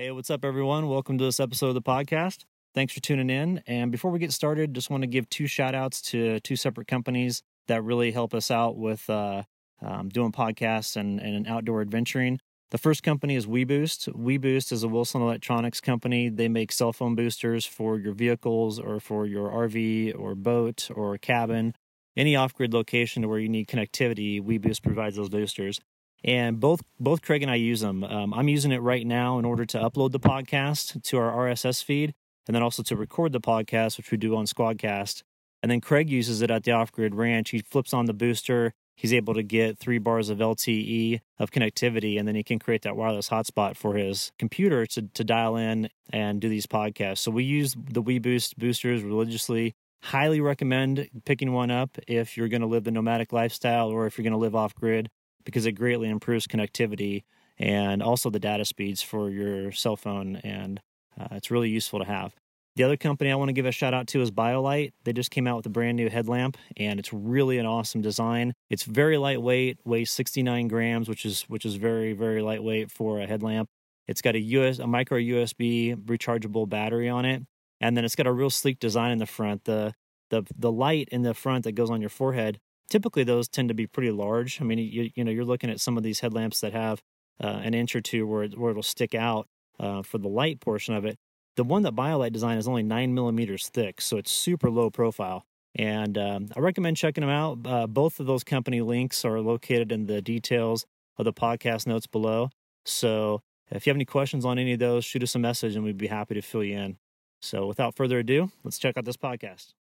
Hey, what's up, everyone? Welcome to this episode of the podcast. Thanks for tuning in. And before we get started, just want to give two shout outs to two separate companies that really help us out with uh, um, doing podcasts and, and outdoor adventuring. The first company is WeBoost. WeBoost is a Wilson Electronics company. They make cell phone boosters for your vehicles or for your RV or boat or cabin, any off grid location where you need connectivity. WeBoost provides those boosters and both both Craig and I use them. Um, I'm using it right now in order to upload the podcast to our RSS feed, and then also to record the podcast, which we do on Squadcast. And then Craig uses it at the Off Grid Ranch. He flips on the booster. He's able to get three bars of LTE of connectivity, and then he can create that wireless hotspot for his computer to, to dial in and do these podcasts. So we use the WeBoost boosters religiously. Highly recommend picking one up if you're going to live the nomadic lifestyle or if you're going to live off grid because it greatly improves connectivity and also the data speeds for your cell phone. And uh, it's really useful to have. The other company I want to give a shout out to is BioLite. They just came out with a brand new headlamp, and it's really an awesome design. It's very lightweight, weighs 69 grams, which is which is very very lightweight for a headlamp. It's got a US a micro USB rechargeable battery on it, and then it's got a real sleek design in the front. The the the light in the front that goes on your forehead typically those tend to be pretty large. I mean, you, you know, you're looking at some of these headlamps that have uh, an inch or two where, it, where it'll stick out uh, for the light portion of it. The one that BioLite designed is only nine millimeters thick, so it's super low profile. And um, I recommend checking them out. Uh, both of those company links are located in the details of the podcast notes below. So if you have any questions on any of those, shoot us a message and we'd be happy to fill you in. So without further ado, let's check out this podcast.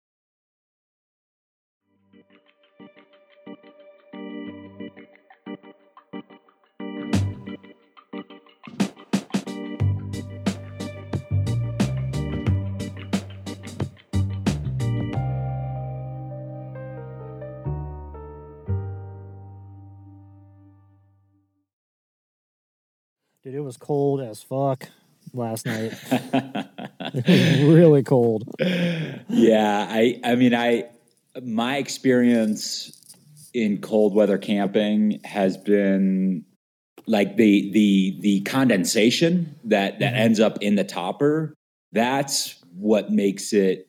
Dude, it was cold as fuck last night. really cold. Yeah, I I mean I my experience in cold weather camping has been like the the the condensation that that mm-hmm. ends up in the topper that's what makes it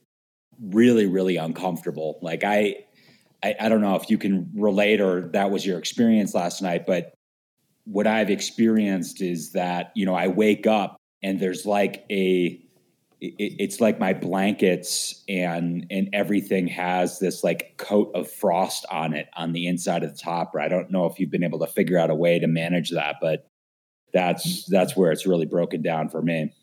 really really uncomfortable like I, I i don't know if you can relate or that was your experience last night but what I've experienced is that, you know, I wake up and there's like a, it's like my blankets and and everything has this like coat of frost on it on the inside of the topper. I don't know if you've been able to figure out a way to manage that, but that's that's where it's really broken down for me.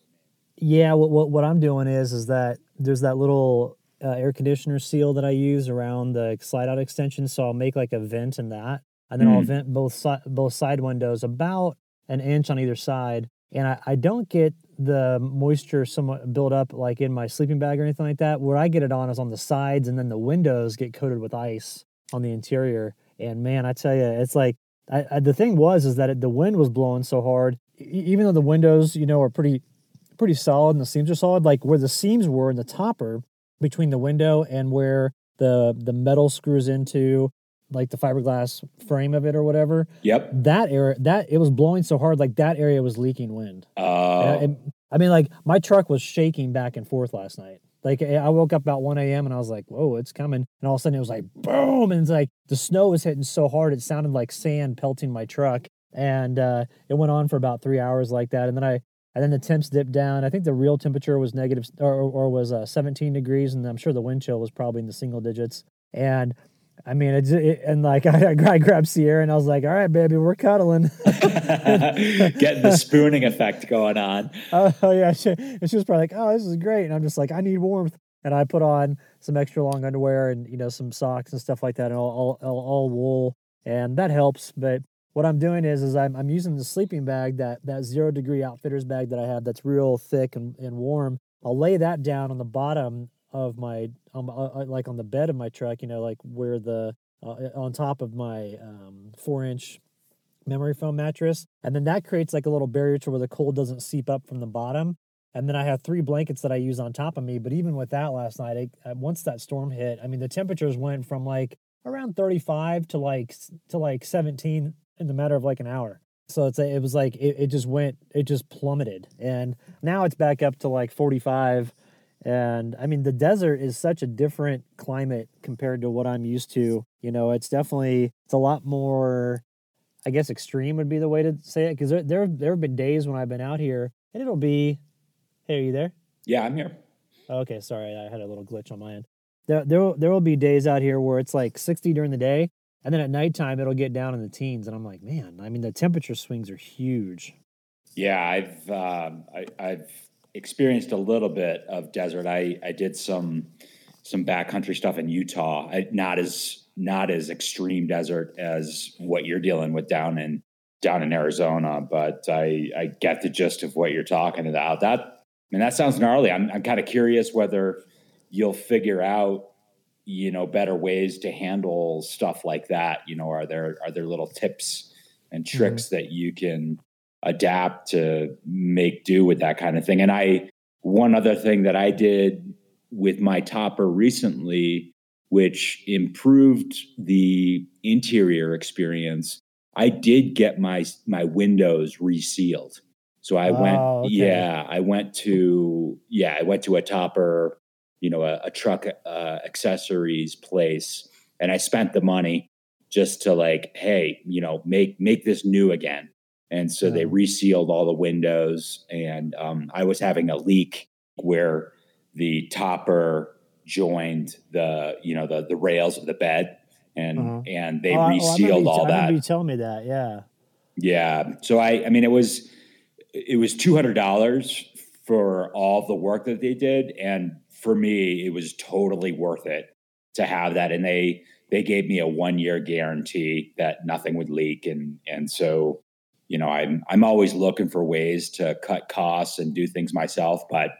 Yeah, what what, what I'm doing is is that there's that little uh, air conditioner seal that I use around the slide out extension, so I'll make like a vent in that, and then mm. I'll vent both both side windows about an inch on either side, and I, I don't get the moisture somewhat build up like in my sleeping bag or anything like that. Where I get it on is on the sides, and then the windows get coated with ice on the interior. And man, I tell you, it's like I, I, the thing was is that it, the wind was blowing so hard, e- even though the windows, you know, are pretty pretty solid and the seams are solid. Like where the seams were in the topper between the window and where the the metal screws into like the fiberglass frame of it or whatever. Yep. That area, that it was blowing so hard, like that area was leaking wind. Oh. I, I, mean, like my truck was shaking back and forth last night. Like I woke up about 1 a.m. and I was like, whoa, it's coming. And all of a sudden it was like boom. And it's like the snow was hitting so hard, it sounded like sand pelting my truck. And uh, it went on for about three hours like that. And then I, and then the temps dipped down. I think the real temperature was negative or, or was uh, 17 degrees. And I'm sure the wind chill was probably in the single digits. And I mean, it, it, and like I, I grabbed Sierra and I was like, "All right, baby, we're cuddling." Getting the spooning effect going on. Oh, oh yeah, she, and she was probably like, "Oh, this is great," and I'm just like, "I need warmth," and I put on some extra long underwear and you know some socks and stuff like that, and all all, all wool, and that helps. But what I'm doing is is I'm I'm using the sleeping bag that that zero degree outfitters bag that I have that's real thick and, and warm. I'll lay that down on the bottom of my uh, like on the bed of my truck, you know, like where the uh, uh, on top of my um, four inch memory foam mattress, and then that creates like a little barrier to where the cold doesn't seep up from the bottom. And then I have three blankets that I use on top of me. But even with that last night, uh, once that storm hit, I mean, the temperatures went from like around 35 to like to like 17 in the matter of like an hour. So it's it was like it, it just went it just plummeted, and now it's back up to like 45. And I mean, the desert is such a different climate compared to what I'm used to. You know, it's definitely it's a lot more. I guess extreme would be the way to say it because there, there there have been days when I've been out here and it'll be, hey, are you there? Yeah, I'm here. Okay, sorry, I had a little glitch on my end. There there will, there will be days out here where it's like 60 during the day, and then at nighttime it'll get down in the teens, and I'm like, man, I mean the temperature swings are huge. Yeah, I've um, I, I've experienced a little bit of desert. I I did some some backcountry stuff in Utah. I, not as not as extreme desert as what you're dealing with down in down in Arizona, but I I get the gist of what you're talking about. That I mean that sounds gnarly. I'm I'm kind of curious whether you'll figure out you know better ways to handle stuff like that. You know, are there are there little tips and mm-hmm. tricks mm-hmm. that you can adapt to make do with that kind of thing? And I one other thing that I did with my topper recently which improved the interior experience. I did get my my windows resealed. So I oh, went, okay. yeah, I went to, yeah, I went to a topper, you know, a, a truck uh, accessories place, and I spent the money just to like, hey, you know, make make this new again. And so they resealed all the windows, and um, I was having a leak where the topper joined the you know the the rails of the bed and uh-huh. and they oh, resealed oh, all that. You telling me that, yeah, yeah. So I I mean it was it was two hundred dollars for all the work that they did, and for me it was totally worth it to have that. And they they gave me a one year guarantee that nothing would leak, and and so you know I'm I'm always looking for ways to cut costs and do things myself, but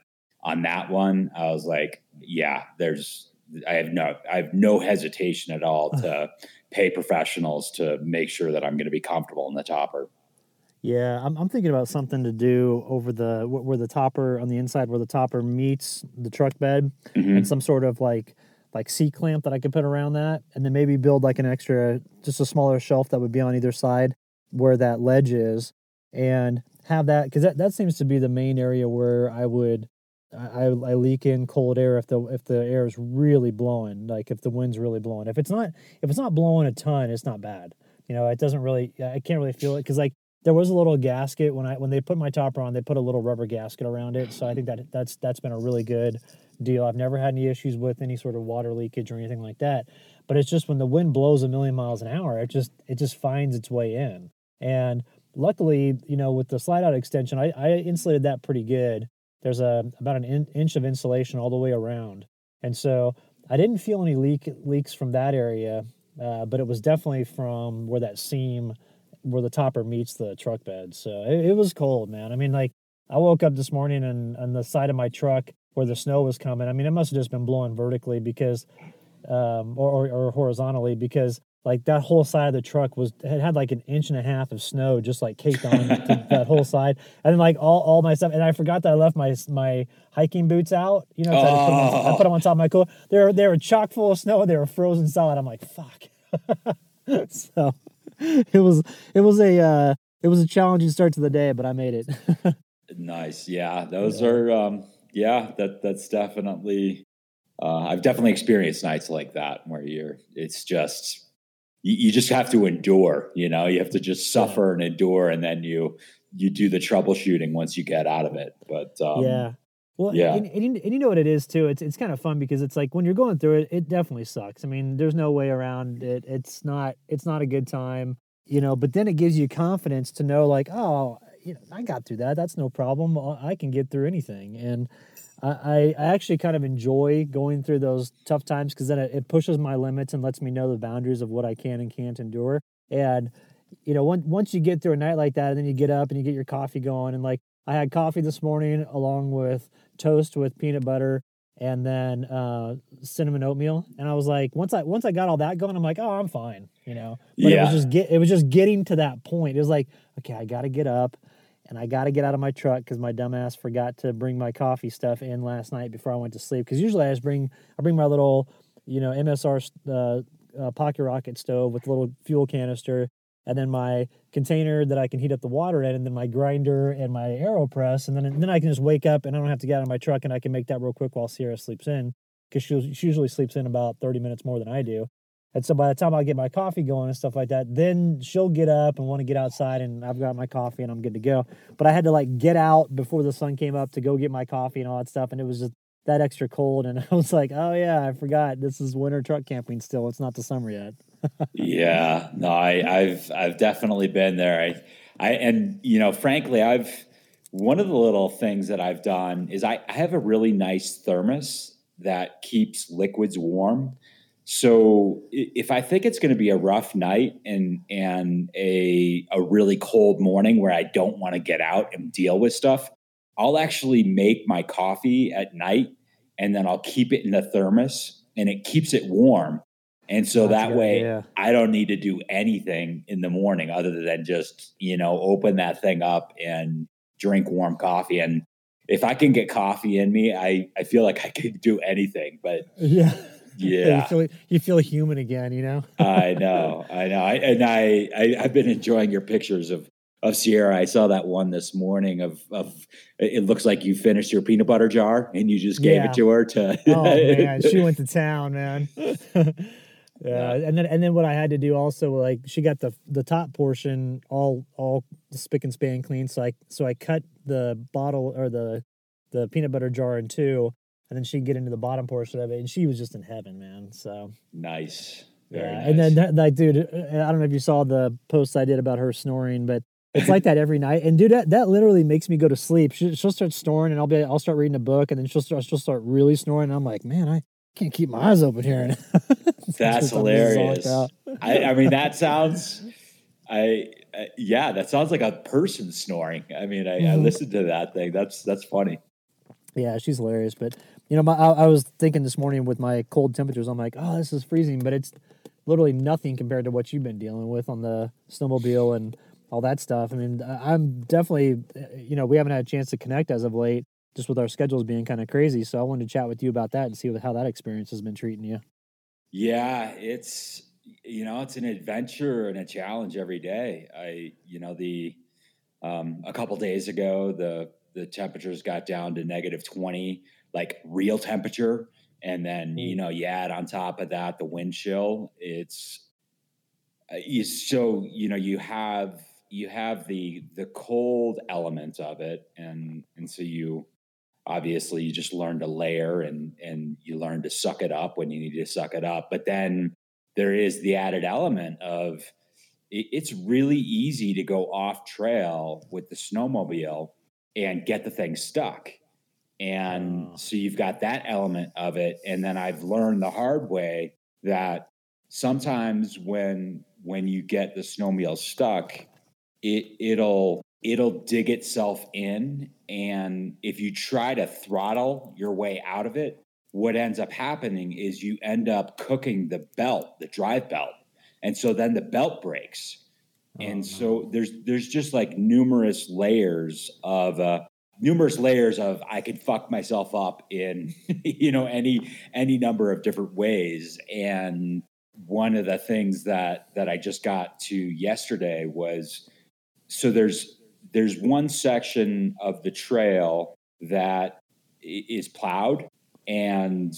on that one, I was like, yeah, there's I have no I have no hesitation at all to pay professionals to make sure that I'm going to be comfortable in the topper. Yeah, I'm, I'm thinking about something to do over the where the topper on the inside where the topper meets the truck bed, mm-hmm. and some sort of like like C clamp that I could put around that, and then maybe build like an extra, just a smaller shelf that would be on either side where that ledge is, and have that because that, that seems to be the main area where I would I, I leak in cold air if the if the air is really blowing, like if the wind's really blowing. If it's not if it's not blowing a ton, it's not bad. You know, it doesn't really I can't really feel it because like there was a little gasket when I when they put my topper on, they put a little rubber gasket around it. So I think that that's that's been a really good deal. I've never had any issues with any sort of water leakage or anything like that. But it's just when the wind blows a million miles an hour, it just it just finds its way in. And luckily, you know, with the slide out extension, I, I insulated that pretty good there's a about an in, inch of insulation all the way around, and so I didn't feel any leak leaks from that area, uh, but it was definitely from where that seam, where the topper meets the truck bed. So it, it was cold, man. I mean, like I woke up this morning and on the side of my truck where the snow was coming. I mean, it must have just been blowing vertically because, um, or, or, or horizontally because like that whole side of the truck was it had like an inch and a half of snow just like caked on that whole side. And then like all, all my stuff and i forgot that i left my my hiking boots out you know oh. I, put them, I, put them, on top of my coat they were they were chock full of snow they were frozen solid. I'm like fuck. So it was it was a uh it was a challenging start to the day but i made it. Nice. Yeah those yeah. are um yeah that that's definitely uh, I've definitely experienced nights like that where you're, it's just you, you just have to endure. You know, you have to just suffer and endure, and then you you do the troubleshooting once you get out of it. But um, yeah. Well, yeah, and, and, and, you know what it is too. It's it's kind of fun because it's like when you're going through it, it definitely sucks. I mean, there's no way around it. It's not it's not a good time, you know. But then it gives you confidence to know, like, oh, you know, I got through that. That's no problem. I can get through anything. And I, I actually kind of enjoy going through those tough times because then it, it, pushes my limits and lets me know the boundaries of what I can and can't endure. And you know, once once you get through a night like that, and then you get up and you get your coffee going, and like I had coffee this morning along with toast with peanut butter and then uh, cinnamon oatmeal, and I was like, once I once I got all that going, I'm like, oh, I'm fine, you know. But yeah. it was just get it was just getting to that point. It was like, okay, I got to get up and I got to get out of my truck because my dumbass forgot to bring my coffee stuff in last night before I went to sleep. Because usually I just bring I bring my little you know MSR uh, uh, pocket rocket stove with a little fuel canister, and then my container that I can heat up the water in, and then my grinder and my AeroPress, and then and then I can just wake up and I don't have to get out of my truck and I can make that real quick while Sierra sleeps in because she, she usually sleeps in about 30 minutes more than I do. And so by the time I get my coffee going and stuff like that, then she'll get up and want to get outside and I've got my coffee and I'm good to go. But I had to like get out before the sun came up to go get my coffee and all that stuff. And it was just that extra cold. And I was like, oh yeah, I forgot this is winter truck camping still. It's not the summer yet. yeah, no, I, I've, I've definitely been there. I, I, and you know, frankly, I've, one of the little things that I've done is I, I have a really nice thermos that keeps liquids warm. So if I think it's going to be a rough night and and a a really cold morning where I don't want to get out and deal with stuff, I'll actually make my coffee at night and then I'll keep it in the thermos and it keeps it warm. And so That's that way idea. I don't need to do anything in the morning other than just, you know, open that thing up and drink warm coffee and if I can get coffee in me, I I feel like I can do anything, but yeah yeah, you feel you feel human again. You know. I know, I know, I, and I, I I've been enjoying your pictures of of Sierra. I saw that one this morning of of it looks like you finished your peanut butter jar and you just gave yeah. it to her to Oh man, she went to town, man. yeah. And then and then what I had to do also like she got the the top portion all all spick and span clean. So I so I cut the bottle or the the peanut butter jar in two and then she'd get into the bottom portion of it, and she was just in heaven, man. So nice. Very yeah, nice. and then that, like, dude, I don't know if you saw the post I did about her snoring, but it's like that every night. And dude, that, that literally makes me go to sleep. She, will start snoring, and I'll be, I'll start reading a book, and then she'll start, she'll start really snoring. And I'm like, man, I can't keep my eyes open here. That's hilarious. I, I mean, that sounds. I uh, yeah, that sounds like a person snoring. I mean, I, mm-hmm. I listened to that thing. That's that's funny. Yeah, she's hilarious. But you know, my, I, I, was thinking this morning with my cold temperatures, I'm like, oh, this is freezing, but it's literally nothing compared to what you've been dealing with on the snowmobile and all that stuff. I mean, I'm definitely, you know, we haven't had a chance to connect as of late, just with our schedules being kind of crazy. So I wanted to chat with you about that and see how that experience has been treating you. Yeah, it's you know, it's an adventure and a challenge every day. I, you know, the um, a couple days ago, the the temperatures got down to negative 20 like real temperature and then you mm. know you add on top of that the wind chill it's uh, you so you know you have you have the the cold element of it and and so you obviously you just learn to layer and and you learn to suck it up when you need to suck it up but then there is the added element of it, it's really easy to go off trail with the snowmobile and get the thing stuck and oh. so you've got that element of it. And then I've learned the hard way that sometimes when when you get the snowmobile stuck, it it'll it'll dig itself in. And if you try to throttle your way out of it, what ends up happening is you end up cooking the belt, the drive belt. And so then the belt breaks. Oh, and so there's there's just like numerous layers of uh, numerous layers of I could fuck myself up in you know any any number of different ways. And one of the things that that I just got to yesterday was so there's there's one section of the trail that is plowed and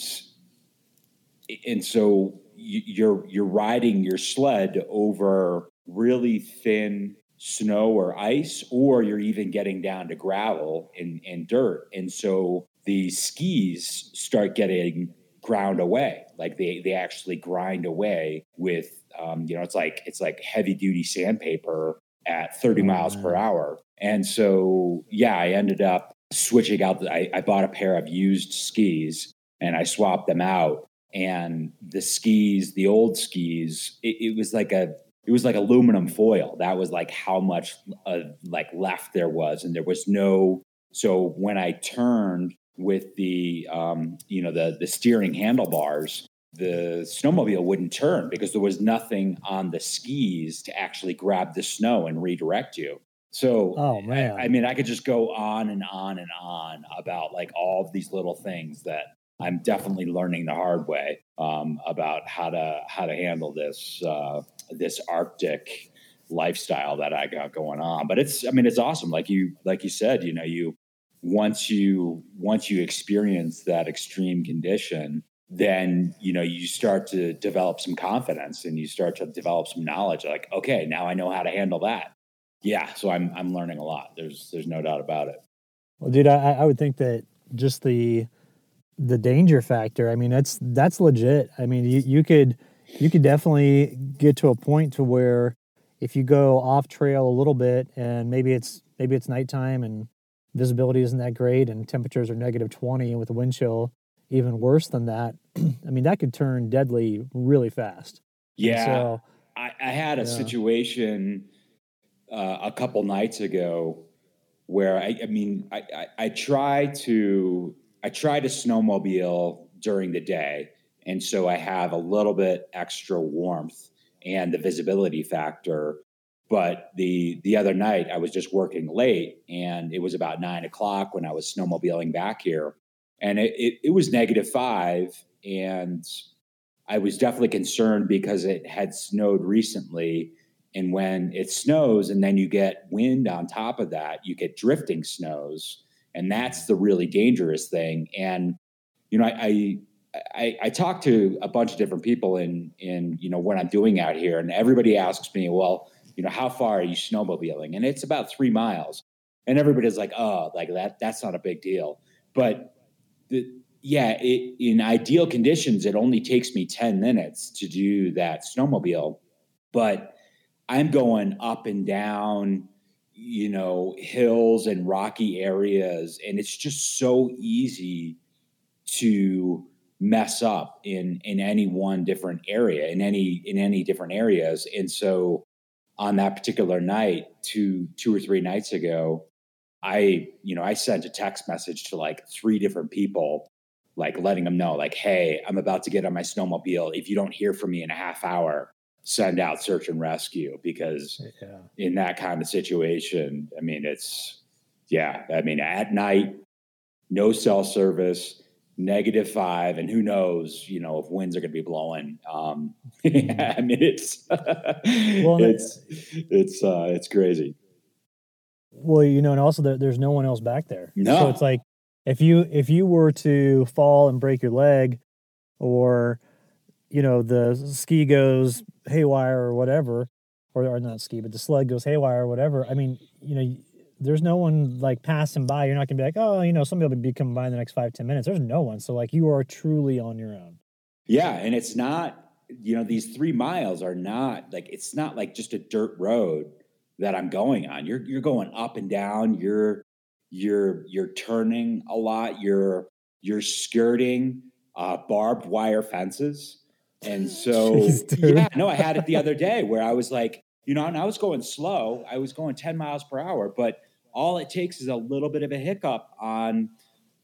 and so you're you're riding your sled over really thin snow or ice, or you're even getting down to gravel and, and dirt. And so the skis start getting ground away. Like they they actually grind away with um, you know, it's like it's like heavy duty sandpaper at 30 miles per hour. And so yeah, I ended up switching out the, I, I bought a pair of used skis and I swapped them out. And the skis, the old skis, it, it was like a it was like aluminum foil. That was like how much uh, like left there was, and there was no. So when I turned with the um, you know the the steering handlebars, the snowmobile wouldn't turn because there was nothing on the skis to actually grab the snow and redirect you. So, oh man, I, I mean, I could just go on and on and on about like all of these little things that I'm definitely learning the hard way um, about how to how to handle this uh, this Arctic lifestyle that I got going on. But it's I mean it's awesome. Like you like you said, you know, you once you once you experience that extreme condition, then you know you start to develop some confidence and you start to develop some knowledge like okay now i know how to handle that yeah so i'm i'm learning a lot there's there's no doubt about it well dude i i would think that just the the danger factor i mean that's that's legit i mean you, you could you could definitely get to a point to where if you go off trail a little bit and maybe it's maybe it's nighttime and visibility isn't that great and temperatures are negative 20 with a wind chill even worse than that, I mean, that could turn deadly really fast. Yeah. So, I, I, had a yeah. situation uh, a couple nights ago where I, I mean, I, I, I try to I try to snowmobile during the day, and so I have a little bit extra warmth and the visibility factor. But the the other night I was just working late, and it was about nine o'clock when I was snowmobiling back here, and it, it, it was negative five and i was definitely concerned because it had snowed recently. And when it snows and then you get wind on top of that you get drifting snows and that's the really dangerous thing. And you know i i, I, I talk to a bunch of different people in in you know what i'm doing out here and everybody asks me well you know how far are you snowmobiling? And it's about three miles. And everybody's like oh like that that's not a big deal. But the, yeah, it, in ideal conditions, it only takes me 10 minutes to do that snowmobile, but I'm going up and down, you know, hills and rocky areas. And it's just so easy to mess up in in any one different area in any in any different areas and so on that particular night two two or three nights ago I, you know, I sent a text message to like three different people, like letting them know, like, hey, I'm about to get on my snowmobile. If you don't hear from me in a half hour, send out search and rescue because yeah. in that kind of situation, I mean, it's, yeah, I mean, at night, no cell service, negative five, and who knows, you know, if winds are going to be blowing. Um, yeah, I mean, it's, well, it's, it's, uh, it's crazy. Well, you know, and also there, there's no one else back there. No. So it's like if you if you were to fall and break your leg, or you know the ski goes haywire or whatever, or, or not ski, but the sled goes haywire or whatever. I mean, you know, there's no one like passing by. You're not gonna be like, oh, you know, somebody will be coming by in the next five ten minutes. There's no one. So like you are truly on your own. Yeah, and it's not. You know, these three miles are not like it's not like just a dirt road that I'm going on. You're you're going up and down. You're you're you're turning a lot. You're you're skirting uh, barbed wire fences. And so, Jeez, yeah, no, I had it the other day where I was like, you know, and I was going slow. I was going 10 miles per hour, but all it takes is a little bit of a hiccup on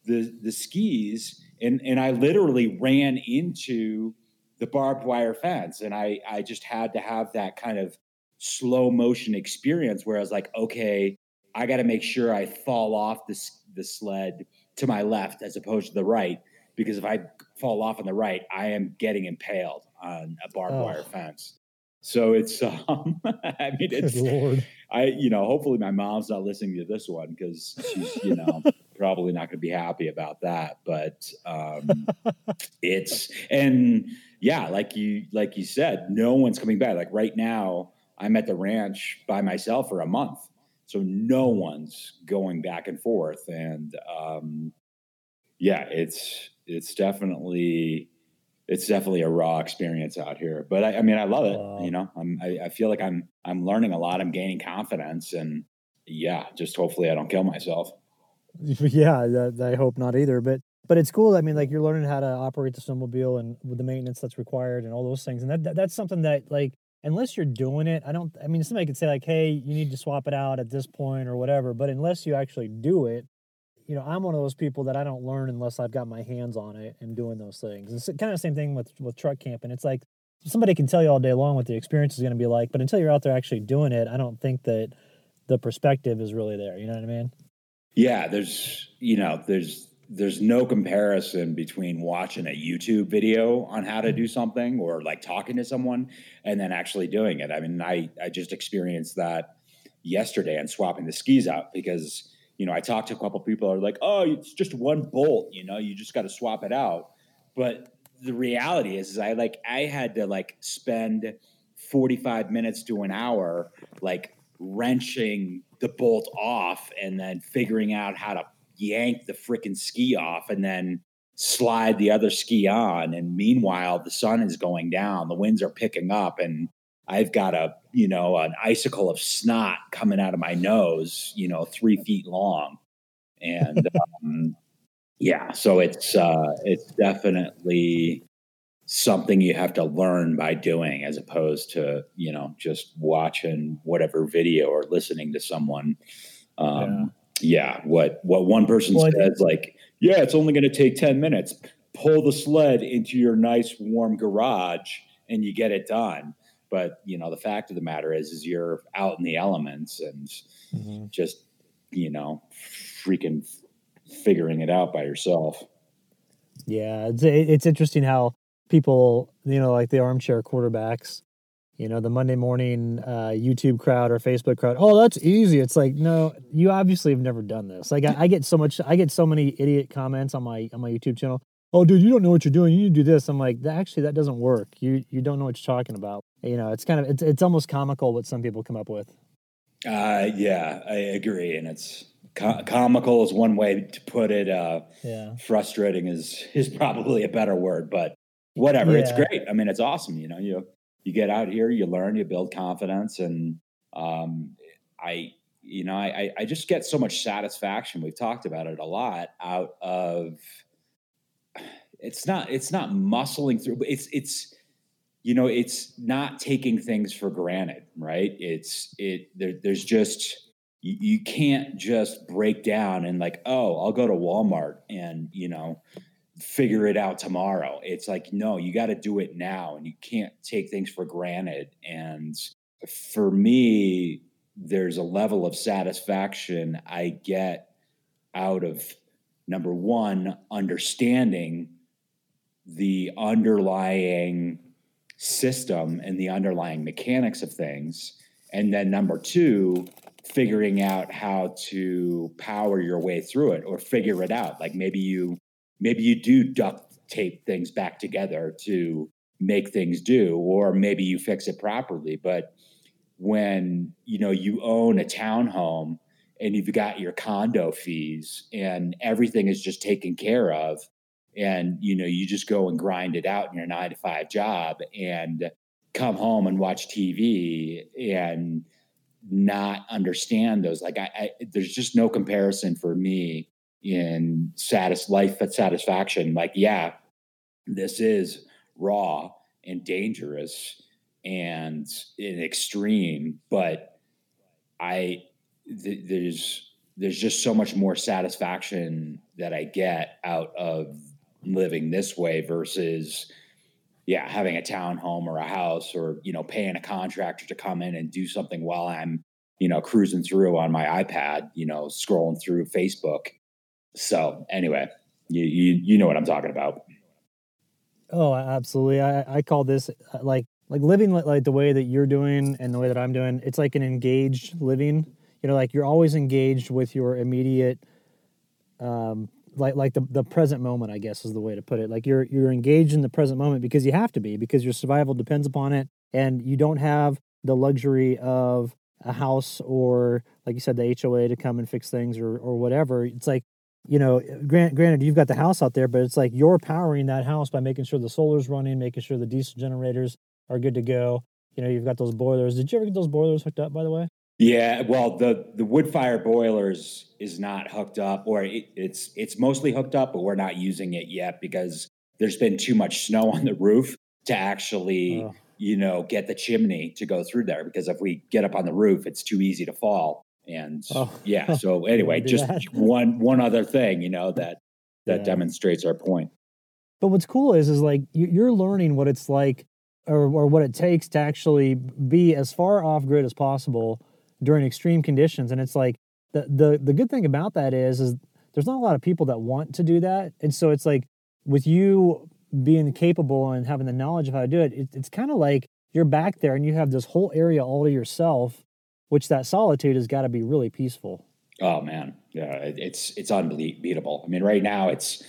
the the skis, and and I literally ran into the barbed wire fence, and I I just had to have that kind of slow motion experience where I was like, okay, I got to make sure I fall off this the sled to my left as opposed to the right. Because if I fall off on the right, I am getting impaled on a barbed oh. wire fence. So it's um I mean it's Lord. I you know hopefully my mom's not listening to this one because she's you know probably not going to be happy about that but um it's and yeah like you like you said no one's coming back like right now I'm at the ranch by myself for a month. So no one's going back and forth. And um, yeah, it's it's definitely it's definitely a raw experience out here. But I, I mean, I love it. Wow. You know, I'm, I, I feel like I'm I'm learning a lot. I'm gaining confidence, and yeah, just hopefully I don't kill myself. Yeah, I hope not either. But but it's cool. I mean, like you're learning how to operate the snowmobile and with the maintenance that's required and all those things. And that, that that's something that like unless you're doing it, I don't. I mean, somebody could say like, "Hey, you need to swap it out at this point or whatever," but unless you actually do it, you know, I'm one of those people that I don't learn unless I've got my hands on it and doing those things. It's kind of the same thing with with truck camping. It's like somebody can tell you all day long what the experience is going to be like, but until you're out there actually doing it, I don't think that the perspective is really there. You know what I mean? Yeah, there's you know, there's there's no comparison between watching a YouTube video on how to mm-hmm. do something or like talking to someone and then actually doing it. I mean, I I just experienced that yesterday and swapping the skis out because you know I talked to a couple people are like, oh, it's just one bolt, you know, you just got to swap it out. But the reality is, is I like I had to like spend 45 minutes to an hour like wrenching the bolt off and then figuring out how to yank the freaking ski off and then slide the other ski on. And meanwhile, the sun is going down, the winds are picking up, and I've got a, you know, an icicle of snot coming out of my nose, you know, three feet long. And um, yeah, so it's uh, it's definitely something you have to learn by doing as opposed to you know just watching whatever video or listening to someone um, yeah. yeah what what one person well, says like yeah it's only going to take 10 minutes pull the sled into your nice warm garage and you get it done but you know the fact of the matter is is you're out in the elements and mm-hmm. just you know freaking figuring it out by yourself yeah it's it's interesting how people, you know, like the armchair quarterbacks, you know, the Monday morning uh, YouTube crowd or Facebook crowd. Oh, that's easy. It's like, no, you obviously have never done this. Like, I, I get so much, I get so many idiot comments on my on my YouTube channel. Oh, dude, you don't know what you're doing. You need to do this. I'm like, actually, that doesn't work. You you don't know what you're talking about. You know, it's kind of it's it's almost comical what some people come up with. Uh, yeah, I agree, and it's co- comical is one way to put it. Uh, yeah, frustrating is is probably a better word, but whatever. Yeah. It's great. I mean, it's awesome. You know, you you get out here, you learn, you build confidence, and um, I, you know, I I just get so much satisfaction. We've talked about it a lot out of. It's not. It's not muscling through. But it's. It's. You know, it's not taking things for granted, right? It's it. There, there's just you, you can't just break down and like, oh, I'll go to Walmart and you know figure it out tomorrow. It's like, no, you got to do it now and you can't take things for granted. And for me, there's a level of satisfaction I get out of number one, understanding the underlying system and the underlying mechanics of things. And then number two, figuring out how to power your way through it or figure it out. Like maybe you maybe you do duct tape things back together to make things do or maybe you fix it properly but when you know you own a townhome and you've got your condo fees and everything is just taken care of and you know you just go and grind it out in your 9 to 5 job and come home and watch TV and not understand those like I, I there's just no comparison for me in satis- life satisfaction. Like yeah this is raw and dangerous and extreme but i th- there's there's just so much more satisfaction that i get out of living this way versus yeah having a townhome or a house or you know paying a contractor to come in and do something while i'm you know cruising through on my ipad you know scrolling through facebook so anyway, you you you know what I'm talking about. Oh, absolutely. I I call this uh, like like living like the way that you're doing and the way that I'm doing. It's like an engaged living. You know, like you're always engaged with your immediate um like like the the present moment, I guess is the way to put it. Like you're you're engaged in the present moment because you have to be because your survival depends upon it and you don't have the luxury of a house or like you said the HOA to come and fix things or or whatever. It's like you know, grant, granted, you've got the house out there, but it's like you're powering that house by making sure the solar's running, making sure the diesel generators are good to go. You know, you've got those boilers. Did you ever get those boilers hooked up, by the way? Yeah, well, the the wood fire boilers is not hooked up, or it, it's it's mostly hooked up, but we're not using it yet because there's been too much snow on the roof to actually, oh. you know, get the chimney to go through there. Because if we get up on the roof, it's too easy to fall. And oh. yeah, so anyway, just one one other thing, you know, that that yeah. demonstrates our point. But what's cool is is like you're learning what it's like or, or what it takes to actually be as far off grid as possible during extreme conditions. And it's like the the the good thing about that is is there's not a lot of people that want to do that. And so it's like with you being capable and having the knowledge of how to do it, it it's kind of like you're back there and you have this whole area all to yourself, which that solitude has got to be really peaceful. Oh man, yeah, it's it's unbeatable. I mean, right now it's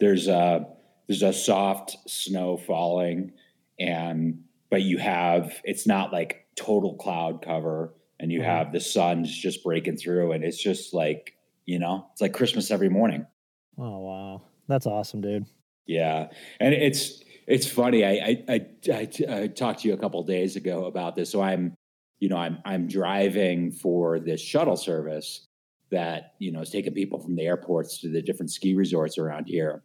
there's a there's a soft snow falling, and but you have it's not like total cloud cover, and you mm-hmm. have the sun's just breaking through, and it's just like you know, it's like Christmas every morning. Oh wow, that's awesome, dude. Yeah, and it's it's funny. I I I, I, I talked to you a couple days ago about this. So I'm, you know, I'm I'm driving for this shuttle service that you know is taking people from the airports to the different ski resorts around here.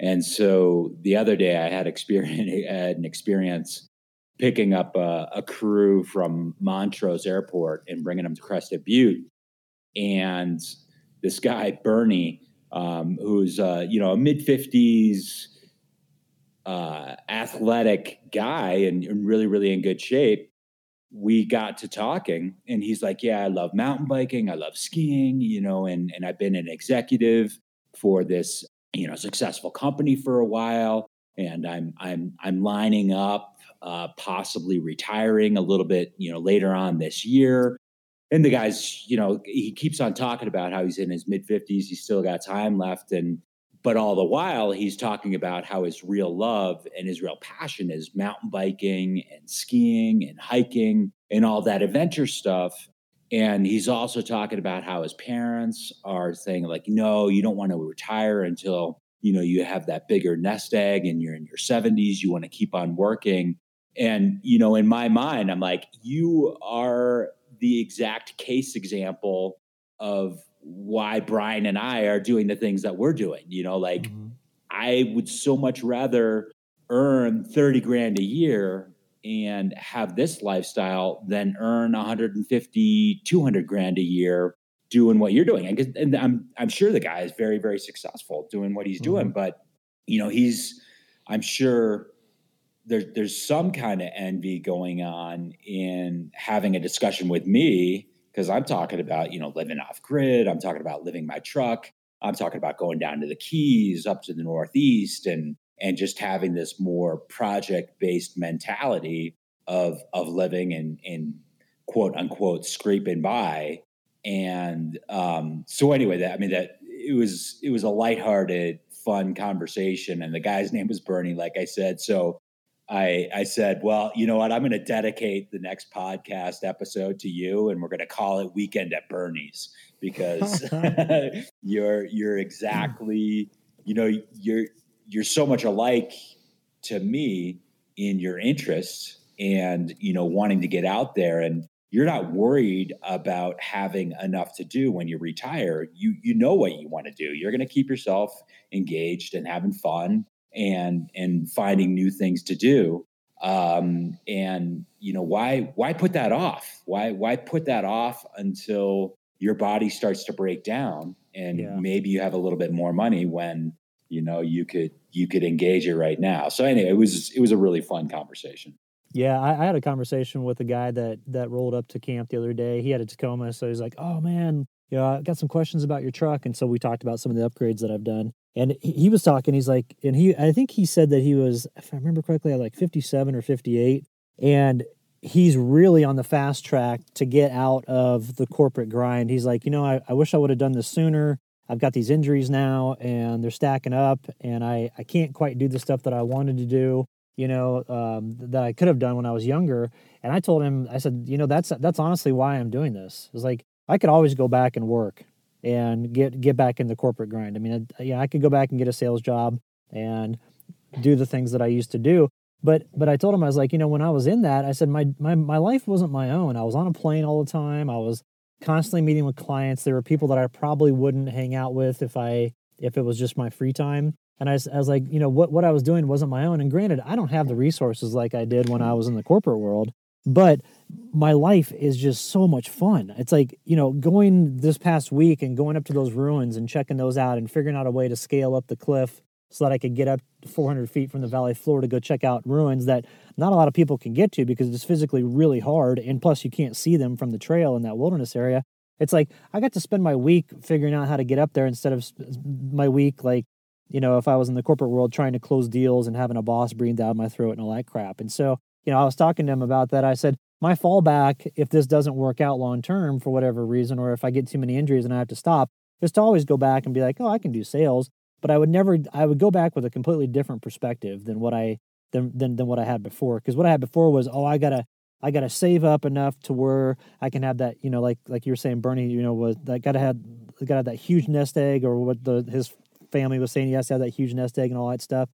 And so the other day, I had experience had an experience picking up a, a crew from Montrose Airport and bringing them to Crested Butte, and this guy Bernie um, who's uh, you know a mid fifties uh, athletic guy and, and, really really in good shape. We got to talking, and he's like, "Yeah, I love mountain biking. I love skiing. You know, and and I've been an executive for this you know successful company for a while, and I'm I'm I'm lining up." Uh, possibly retiring a little bit, you know, later on this year and the guy's, you know, he keeps on talking about how he's in his mid 50s, he's still got time left. And, but all the while, he's talking about how his real love and his real passion is mountain biking and skiing and hiking and all that adventure stuff. And he's also talking about how his parents are saying, like, no, you don't want to retire until, you know, you have that bigger nest egg and you're in your 70s. You want to keep on working. And, you know, in my mind, I'm like, you are the exact case example of why Brian and I are doing the things that we're doing. You know, like mm-hmm. I would so much rather earn 30 grand a year and have this lifestyle than earn 150, 200 grand a year doing what you're doing. And, and I'm, I'm sure the guy is very, very successful doing what he's mm-hmm. doing, but you know, he's, I'm sure there's there's some kind of envy going on in having a discussion with me because I'm talking about you know living off grid. I'm talking about living my truck. I'm talking about going down to the Keys, up to the Northeast, and and just having this more project based mentality of of living and and quote unquote scraping by. And um, so anyway, that I mean that it was it was a lighthearted, fun conversation, and the guy's name was Bernie, like I said. So I, I said, well, you know what? I'm going to dedicate the next podcast episode to you, and we're going to call it "Weekend at Bernie's" because you're you're exactly, you know, you're you're so much alike to me in your interests and you know wanting to get out there and you're not worried about having enough to do when you retire you you know what you want to do you're going to keep yourself engaged and having fun and and finding new things to do. Um, and you know why why put that off? Why why put that off until your body starts to break down and yeah. maybe you have a little bit more money when you know you could you could engage it right now? So anyway it was it was a really fun conversation. Yeah I, I had a conversation with a guy that that rolled up to camp the other day. He had a tacoma so he's like oh man you know i got some questions about your truck. And so we talked about some of the upgrades that i've done and he was talking he's like and he i think he said that he was if i remember correctly like 57 or 58 and he's really on the fast track to get out of the corporate grind. He's like you know i, I wish i would have done this sooner. I've got these injuries now and they're stacking up and i i can't quite do the stuff that i wanted to do you know um, that i could have done when i was younger. And i told him i said you know that's that's honestly why i'm doing this. It's like i could always go back and work and get get back in the corporate grind. I mean, I, yeah, I could go back and get a sales job and do the things that I used to do. But but I told him I was like, you know, when I was in that, I said my my my life wasn't my own. I was on a plane all the time. I was constantly meeting with clients. There were people that I probably wouldn't hang out with if I if it was just my free time. And I I was like, you know, what what I was doing wasn't my own. And granted, I don't have the resources like I did when I was in the corporate world, but my life is just so much fun. It's like, you know, going this past week and going up to those ruins and checking those out and figuring out a way to scale up the cliff so that I could get up 400 feet from the valley floor to go check out ruins that not a lot of people can get to because it's physically really hard. And plus, you can't see them from the trail in that wilderness area. it's like I got to spend my week figuring out how to get up there instead of my week like you know if I was in the corporate world trying to close deals and having a boss breathe down my throat and all that crap. And so you know I was talking to him about that. I said my fallback if this doesn't work out long term for whatever reason, or if I get too many injuries and I have to stop, is to always go back and be like, oh, I can do sales. But I would never. I would go back with a completely different perspective than what I than than, than what I had before. Because what I had before was, oh, I gotta I gotta save up enough to where I can have that. You know, like like you were saying, Bernie. You know, was I gotta have gotta have that huge nest egg, or what the his family was saying. He has to have that huge nest egg and all that stuff.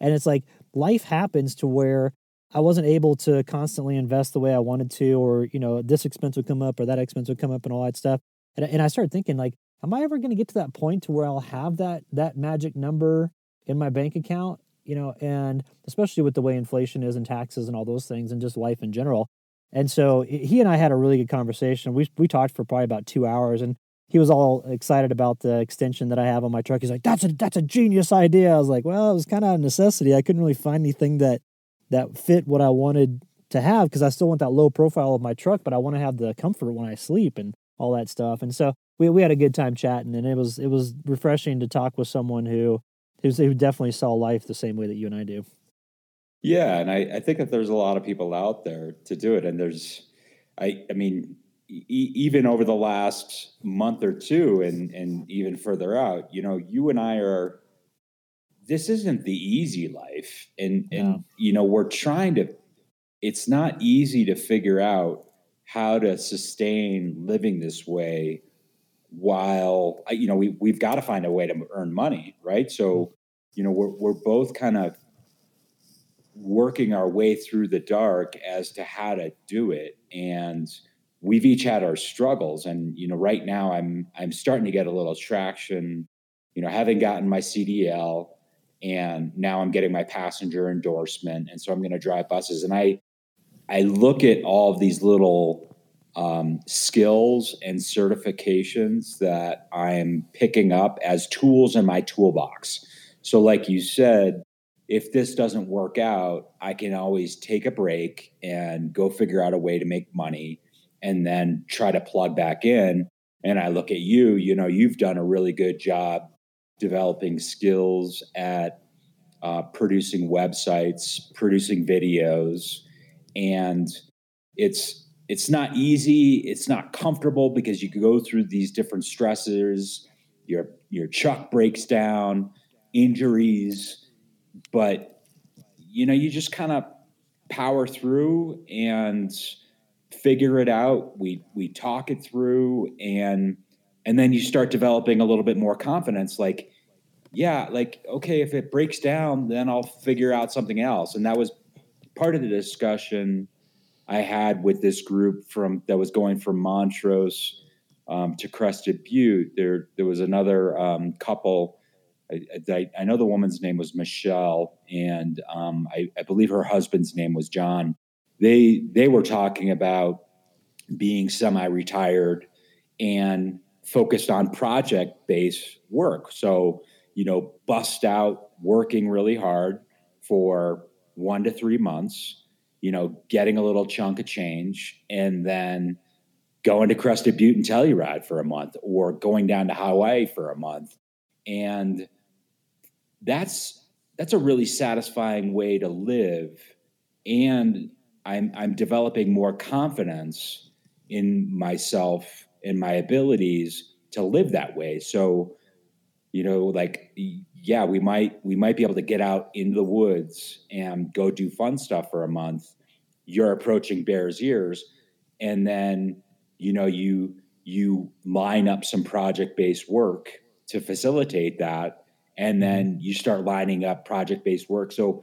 And it's like life happens to where I wasn't able to constantly invest the way I wanted to, or you know, this expense would come up or that expense would come up and all that stuff. And, and I started thinking like, am I ever going to get to that point to where I'll have that that magic number in my bank account you know, and especially with the way inflation is and taxes and all those things and just life in general. And so he and I had a really good conversation. We we talked for probably about two hours, and he was all excited about the extension that I have on my truck. He's like, "That's a that's a genius idea." I was like, "Well, it was kind of a necessity. I couldn't really find anything that that fit what I wanted to have because I still want that low profile of my truck, but I want to have the comfort when I sleep and all that stuff." And so we we had a good time chatting, and it was it was refreshing to talk with someone who who definitely saw life the same way that you and I do. Yeah, and I, I think that there's a lot of people out there to do it, and there's, I, I mean, e- even over the last month or two, and and even further out, you know, you and I are. This isn't the easy life, and and you know we're trying to. It's not easy to figure out how to sustain living this way while you know we we've got to find a way to earn money, right? So mm-hmm. you know we're we're both kind of working our way through the dark as to how to do it. And we've each had our struggles. And you know right now i'm i'm starting to get a little traction. You know having gotten my cdl and now i'm getting my passenger endorsement and so i'm going to drive buses and i i look at all of these little um, skills and certifications that i'm picking up as tools in my toolbox so, like you said, if this doesn't work out, I can always take a break and go figure out a way to make money and then try to plug back in. And I look at you, you know, you've done a really good job developing skills at uh, producing websites, producing videos, and it's it's not easy. It's not comfortable because you go through these different stressors. Your your truck breaks down injuries, but you know, you just kind of power through and figure it out. We we talk it through and and then you start developing a little bit more confidence like yeah, like okay, if it breaks down, then I'll figure out something else. And that was part of the discussion I had with this group from that was going from Montrose um, to Crested Butte. There, there was another um, couple I, I, I, know the woman's name was Michelle, and um, I, I, believe her husband's name was John. They they were talking about being semi-retired and focused on project-based work. So you know, bust out working really hard for one to three months. You know, getting a little chunk of change, and then going to Crested Butte and Telluride for a month, or going down to Hawaii for a month, and that's that's a really satisfying way to live and i'm i'm developing more confidence in myself and my abilities to live that way so you know like yeah we might we might be able to get out into the woods and go do fun stuff for a month you're approaching bears ears and then you know you you line up some project based work to facilitate that and mm-hmm. then you start lining up project based work. So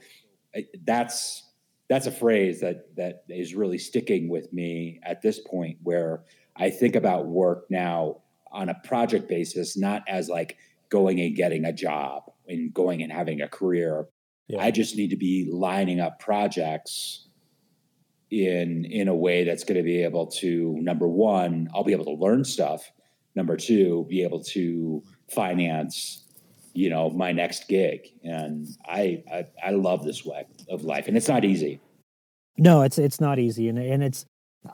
that's that's a phrase that that is really sticking with me at this point where I think about work now on a project basis, not as like going and getting a job and going and having a career. Yeah. I just need to be lining up projects in in a way that's going to be able to number one, I'll be able to learn stuff. Number two, be able to finance you know my next gig and I, I i love this way of life and it's not easy no it's it's not easy and and it's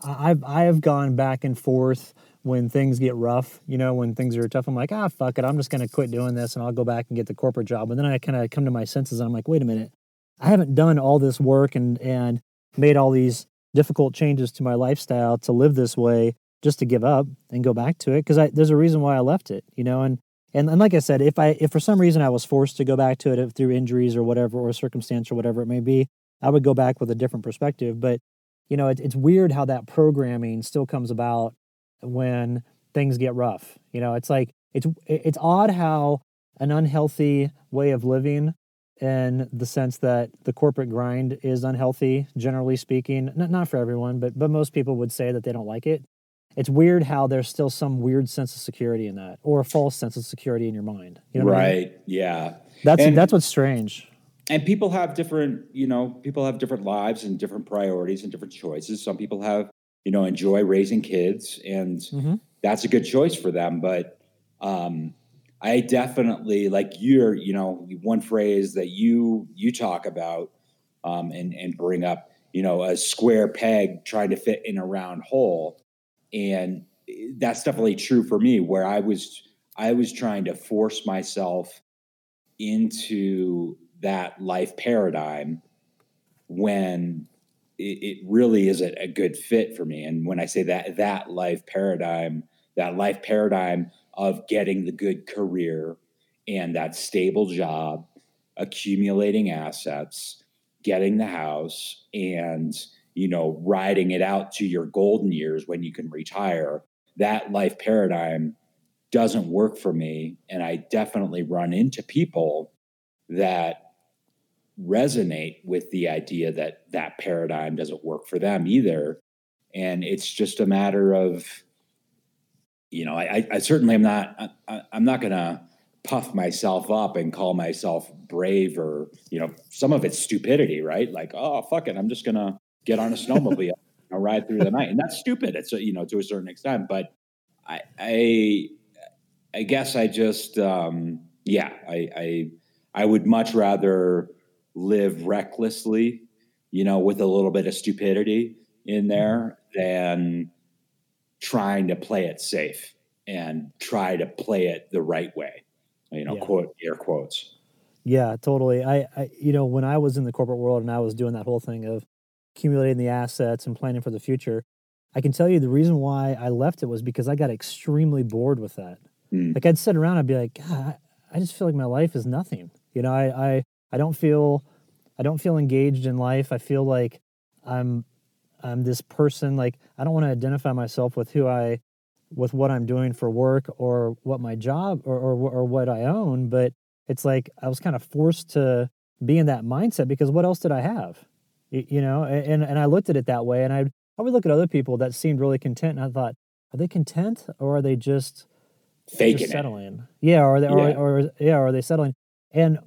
I've I have gone back and forth when things get rough, you know, when things are tough, I'm like, ah, fuck it, I'm just going to quit doing this and I'll go back and get the corporate job. And then I kind of come to my senses and I'm like, wait a minute, I haven't done all this work and and made all these difficult changes to my lifestyle to live this way just to give up and go back to it because there's a reason why I left it, you know, and and, and like I said, if I if for some reason I was forced to go back to it through injuries or whatever or circumstance or whatever it may be, I would go back with a different perspective. But you know, it, it's weird how that programming still comes about when things get rough. You know, it's like it's it's odd how an unhealthy way of living in the sense that the corporate grind is unhealthy generally speaking. Not, not for everyone but but most people would say that they don't like it. It's weird how there's still some weird sense of security in that or a false sense of security in your mind. You know right I mean? yeah. That's and, that's what's strange and people have different you know people have different lives and different priorities and different choices. Some people have you know enjoy raising kids and mm-hmm. that's a good choice for them. But um i definitely like you're you know one phrase that you you talk about um and and bring up you know a square peg trying to fit in a round hole. And that's definitely true for me where i was i was trying to force myself into that life paradigm when it, it really isn't a good fit for me. And when I say that, that life paradigm, that life paradigm of getting the good career and that stable job, accumulating assets, getting the house, and you know, riding it out to your golden years when you can retire. That life paradigm doesn't work for me. And I definitely run into people that resonate with the idea that that paradigm doesn't work for them either. And it's just a matter of, you know, I, I certainly am not, I, I'm not going to puff myself up and call myself brave or, you know, some of it's stupidity, right? Like, oh, fuck it. I'm just going to get on a snowmobile and ride through the night. And that's stupid. It's, you know, to a certain extent, but I, I, I guess I just, um, yeah, I, I, I would much rather live recklessly, you know, with a little bit of stupidity in there than trying to play it safe and try to play it the right way. You know, yeah. quote air quotes. Yeah, totally. I, I, you know, when I was in the corporate world and I was doing that whole thing of accumulating the assets and planning for the future, I can tell you the reason why I left it was because I got extremely bored with that. Mm. Like I'd sit around, I'd be like, God, I just feel like my life is nothing. You know, I, I, I don't feel I don't feel engaged in life. I feel like I'm I'm this person like I don't want to identify myself with who I with what I'm doing for work or what my job or, or or what I own, but it's like I was kind of forced to be in that mindset because what else did I have? You, you know, and and I looked at it that way and I I would look at other people that seemed really content and I thought, are they content or are they just faking just settling? It. Yeah, or they yeah. Or, or yeah, are they settling? And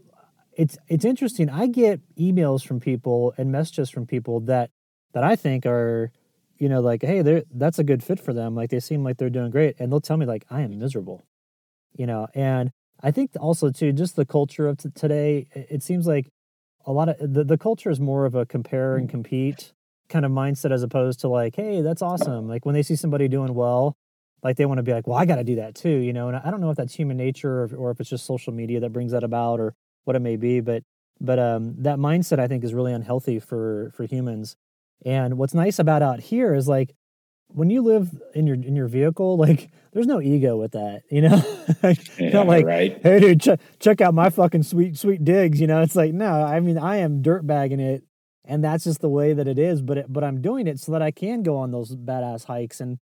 it's it's interesting. I get emails from people and messages from people that that I think are, you know, like, hey, they're that's a good fit for them. Like they seem like they're doing great, and they'll tell me like, I am miserable, you know. And I think also too, just the culture of t- today. It seems like a lot of the the culture is more of a compare and mm. compete kind of mindset as opposed to like, hey, that's awesome. Like when they see somebody doing well, like they want to be like, well, I got to do that too, you know. And I don't know if that's human nature or, or if it's just social media that brings that about, or what it may be. But but um, that mindset I think is really unhealthy for for humans. And what's nice about out here is like when you live in your in your vehicle, like there's no ego with that, you know. yeah, not like, right. hey, dude, ch- check out my fucking sweet sweet digs. You know, it's like no, I mean, I am dirt bagging it, and that's just the way that it is. But it, but I'm doing it so that I can go on those badass hikes. And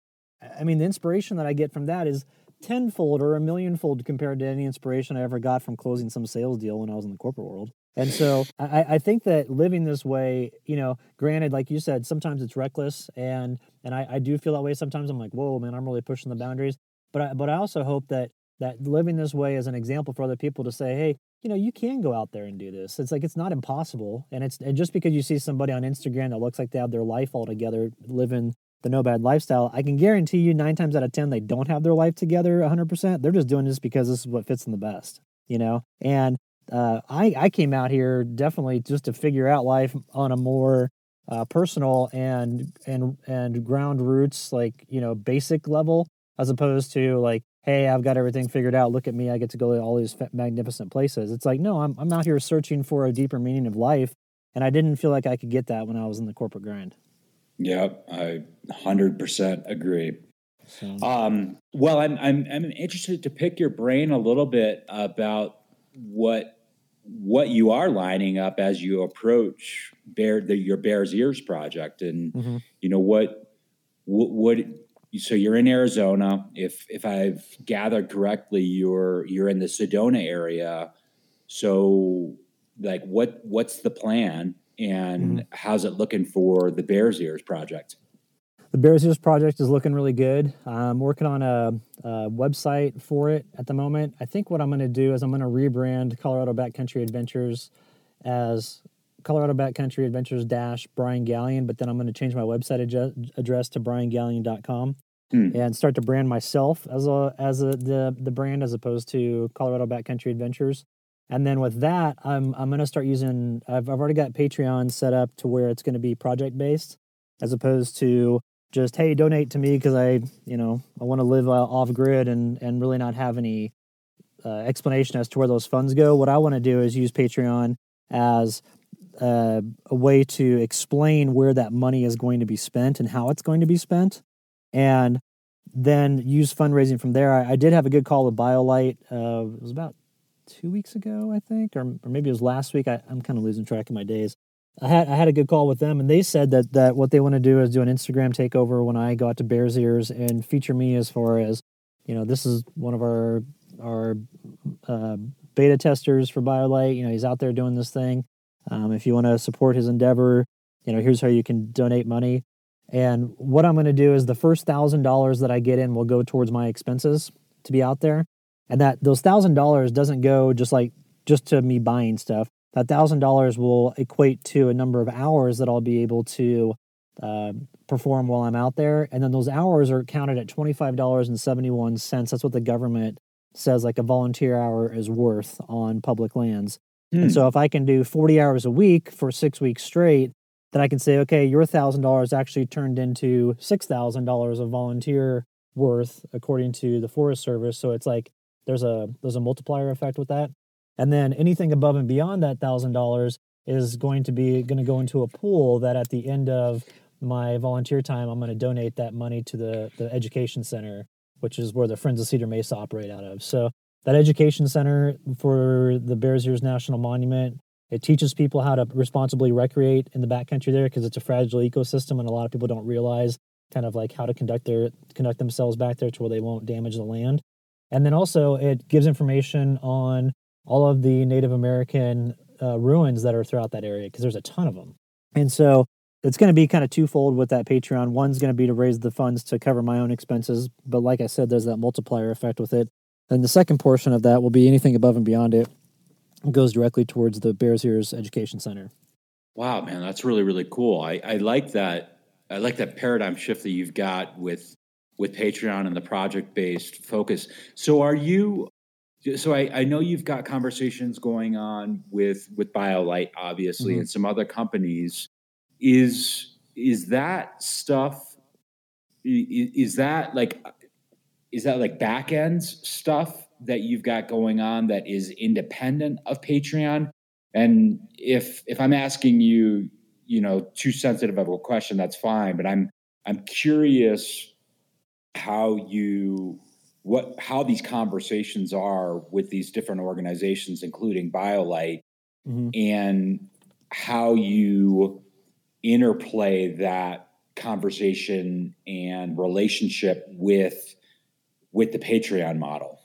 I mean, the inspiration that I get from that is tenfold or a millionfold compared to any inspiration I ever got from closing some sales deal when I was in the corporate world. And so I, I think that living this way, you know, granted, like you said, sometimes it's reckless and and I, I do feel that way sometimes. I'm like, whoa, man, I'm really pushing the boundaries. But I but I also hope that that living this way is an example for other people to say, hey, you know, you can go out there and do this. It's like it's not impossible. And it's and just because you see somebody on Instagram that looks like they have their life all together, living the Nomad lifestyle, I can guarantee you nine times out of 10, they don't have their life together 100%. They're just doing this because this is what fits them the best, you know? And uh, I, I came out here definitely just to figure out life on a more uh, personal and and and ground roots like you know basic level as opposed to like hey i've got everything figured out look at me i get to go to all these magnificent places it's like no i'm, I'm out here searching for a deeper meaning of life and i didn't feel like i could get that when i was in the corporate grind yep i 100% agree so. um, well I'm, I'm i'm interested to pick your brain a little bit about what what you are lining up as you approach bear the, your bears ears project and mm-hmm. you know what, what what so you're in arizona if if i've gathered correctly you're you're in the sedona area so like what what's the plan and mm-hmm. how's it looking for the bears ears project the Bears Ears project is looking really good. I'm working on a, a, website for it at the moment. I think what I'm going to do is I'm going to rebrand Colorado Backcountry Adventures as Colorado Backcountry Adventures dash Brian Galyon, but then I'm going to change my website ad- address to briangalyon.com hmm. and start to brand myself as a as a the the brand as opposed to Colorado Backcountry Adventures. And then with that, I'm I'm to start using. I've I've already got Patreon set up to where it's to be project based, as opposed to just hey donate to me because i you know i want to live uh, off grid and and really not have any uh, explanation as to where those funds go what i want to do is use patreon as uh, a way to explain where that money is going to be spent and how it's going to be spent and then use fundraising from there i, I did have a good call with BioLite. uh, it was about two weeks ago i think or, or maybe it was last week I, i'm kind of losing track of my days I had I had a good call with them, and they said that that what they want to do is do an Instagram takeover when I got to Bears Ears and feature me as far as you know this is one of our our uh, beta testers for BioLite. You know he's out there doing this thing. Um, if you want to support his endeavor, you know here's how you can donate money. And what I'm going to do is the first thousand dollars that I get in will go towards my expenses to be out there, and that those thousand dollars doesn't go just like just to me buying stuff that thousand dollars will equate to a number of hours that I'll be able to uh, perform while I'm out there, and then those hours are counted at twenty five dollars and seventy one cents. That's what the government says like a volunteer hour is worth on public lands. And hmm. so if I can do forty hours a week for six weeks straight, then I can say, okay, your thousand dollars actually turned into six thousand dollars of volunteer worth according to the Forest Service. So it's like there's a there's a multiplier effect with that. And then anything above and beyond that thousand dollars is going to be going to go into a pool that at the end of my volunteer time, I'm going to donate that money to the the education center, which is where the Friends of Cedar Mesa operate out of. So that education center for the Bears Ears National Monument, it teaches people how to responsibly recreate in the backcountry there because it's a fragile ecosystem and a lot of people don't realize kind of like how to conduct their conduct themselves back there to where they won't damage the land. And then also it gives information on all of the Native American uh, ruins that are throughout that area because there's a ton of them. And so it's going to be kind of twofold with that Patreon. One's going to be to raise the funds to cover my own expenses, but like I said, there's that multiplier effect with it. And the second portion of that will be anything above and beyond it goes directly towards the Bears Ears Education Center. Wow, man, that's really really cool. I, I like that. I like that paradigm shift that you've got with with Patreon and the project based focus. So, are you so I, I, know you've got conversations going on with with BioLite, obviously, mm-hmm. and some other companies. Is is that stuff? Is, is that like is that like back end stuff that you've got going on that is independent of Patreon? And if if I'm asking you, you know, too sensitive of a question, that's fine. But I'm I'm curious how you what how these conversations are with these different organizations, including BioLite, mm-hmm. and how you interplay that conversation and relationship with with the Patreon model.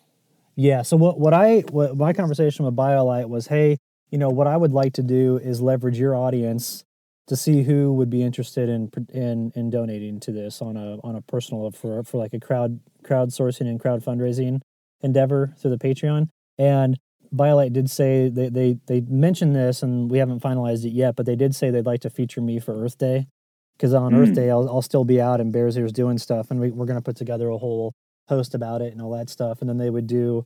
Yeah. So what what I what my conversation with BioLite was, hey, you know, what I would like to do is leverage your audience to see who would be interested in in in donating to this on a on a personal for for like a crowd crowdsourcing and crowd fundraising endeavor through the Patreon. And BioLite did say they they they mentioned this, and we haven't finalized it yet, but they did say they'd like to feature me for Earth Day because on mm. Earth Day I'll I'll still be out in Bears Ears doing stuff, and we, we're going to put together a whole post about it and all that stuff, and then they would do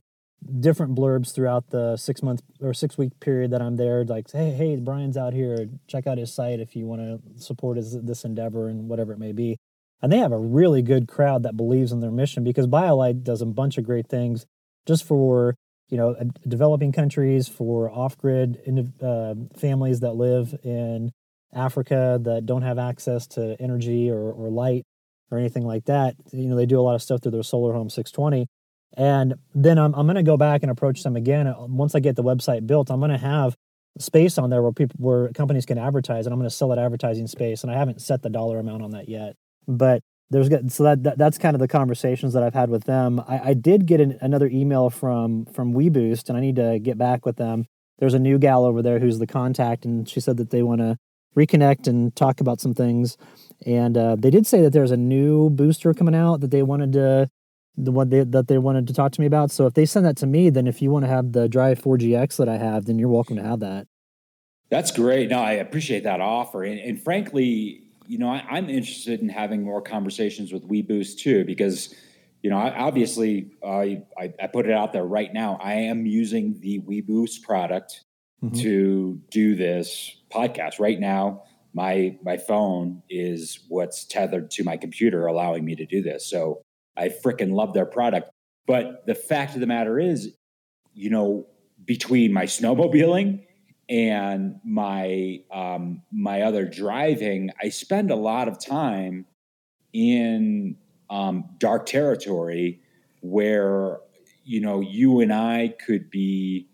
different blurbs throughout the six month or six week period that I'm there. Like, hey, hey, Brian's out here. Check out his site if you want to support his, this endeavor and whatever it may be. And they have a really good crowd that believes in their mission because BioLite does a bunch of great things just for you know developing countries, for off grid uh, families that live in Africa that don't have access to energy or, or light or anything like that. You know, they do a lot of stuff through their Solar Home 620 and then I'm, I'm going to go back and approach them again. Uh, once I get the website built, I'm going to have space on there where people, where companies can advertise and I'm going to sell it advertising space. And I haven't set the dollar amount on that yet, but there's good. So that, that, that's kind of the conversations that I've had with them. I, I did get an, another email from, from WeBoost and I need to get back with them. There's a new gal over there who's the contact and she said that they want to reconnect and talk about some things. And uh, they did say that there's a new booster coming out that they wanted to the one they, that they wanted to talk to me about. So if they send that to me, then if you want to have the Drive 4GX that I have, then you're welcome to have that. That's great. No, I appreciate that offer. And, and frankly, you know, I, am interested in having more conversations with WeBoost too, because, you know, I, obviously I, I, I, put it out there right now. I am using the WeBoost product mm-hmm. to do this podcast right now. My my phone is what's tethered to my computer, allowing me to do this. So I freaking love their product. But the fact of the matter is, you know, between my snowmobiling and my um, my other driving, I spend a lot of time in um, dark territory where you know you and I could be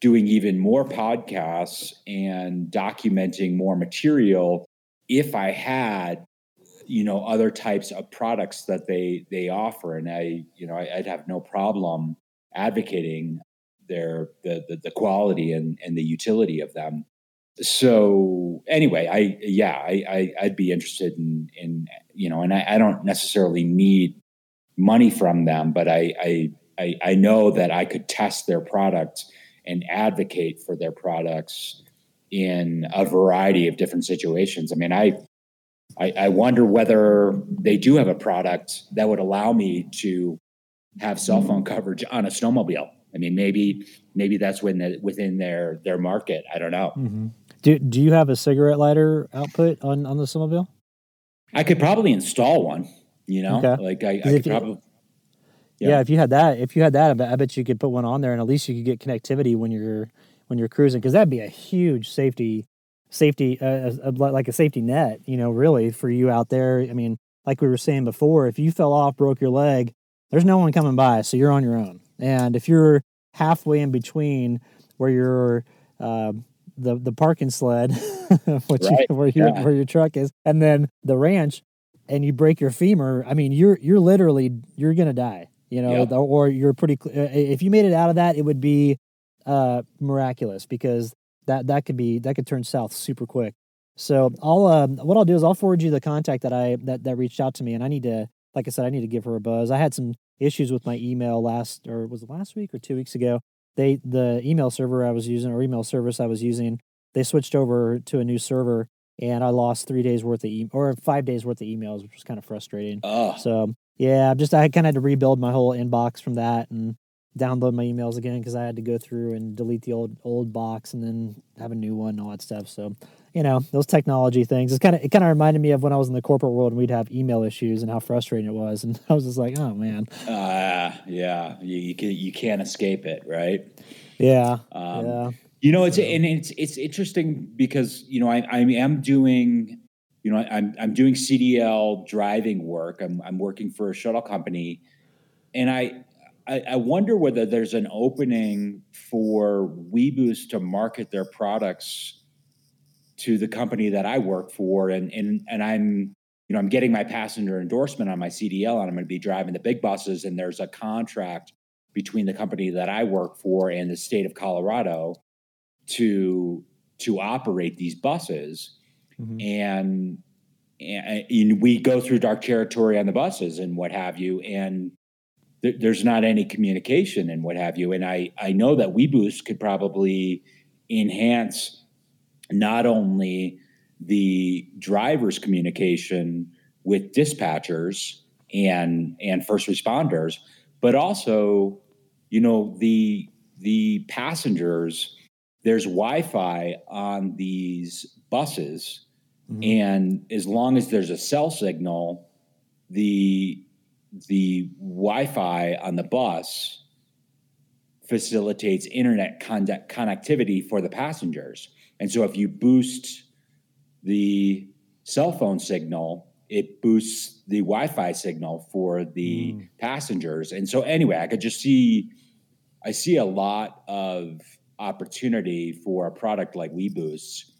doing even more podcasts and documenting more material if I had you know other types of products that they they offer. And i you know I, would have no problem advocating their the, the, the quality and and the utility of them. So anyway i yeah i, I would be interested in in you know and I, I don't necessarily need money from them but I, I i i know that i could test their product and advocate for their products in a variety of different situations. I mean i I, I wonder whether they do have a product that would allow me to have cell phone coverage on a snowmobile. I mean, maybe maybe that's when the, within their their market. I don't know. Mm-hmm. Do Do you have a cigarette lighter output on on the snowmobile? I could probably install one. You know, okay. like I, I could probably. Yeah. yeah. if you had that, if you had that, I bet, I bet you could put one on there, and at least you could get connectivity when you're when you're cruising, because that'd be a huge safety safety, uh, a, like a safety net, you know, really for you out there. I mean, like we were saying before, if you fell off, broke your leg, there's no one coming by, so you're on your own. And if you're halfway in between where you're uh, the the parking sled, which right. you, where your yeah. where your truck is, and then the ranch, and you break your femur, I mean, you're you're literally you're gonna die. You know, yep. or you're pretty. Uh, if you made it out of that, it would be uh, miraculous because that that could be that could turn south super quick. So I'll uh, what I'll do is I'll forward you the contact that I that that reached out to me, and I need to like I said I need to give her a buzz. I had some issues with my email last or was it last week or two weeks ago. They the email server I was using or email service I was using they switched over to a new server and I lost three days worth of e- or five days worth of emails, which was kind of frustrating. Oh. So yeah, just I kind of had to rebuild my whole inbox from that and download my emails again because I had to go through and delete the old old box and then have a new one and all that stuff. So, you know, those technology things. It's kind of it kind of reminded me of when I was in the corporate world and we'd have email issues and how frustrating it was. And I was just like, oh man. Uh, yeah, you you, can, you can't escape it, right? Yeah. Um, yeah. You know, it's and it's it's interesting because you know I I am doing you know I'm I'm doing CDL driving work. I'm I'm working for a shuttle company, and I I, I wonder whether there's an opening for WeBoost to market their products to the company that I work for, and and and I'm you know I'm getting my passenger endorsement on my CDL, and I'm going to be driving the big buses, and there's a contract between the company that I work for and the state of Colorado to to operate these buses, mm-hmm. and, and and we go through dark territory on the buses and what have you, and th- there's not any communication and what have you. And I, I know that WeBoost could probably enhance not only the driver's communication with dispatchers and and first responders, but also you know the the passengers there's wi-fi on these buses Mhm. and as long as there's a cell signal the the wi-fi on the bus facilitates internet con- connectivity for the passengers. And so if you boost the cell phone signal it boosts the wi-fi signal for the Mm. passengers. And so anyway i could just see i see a lot of opportunity for a product like WeBoost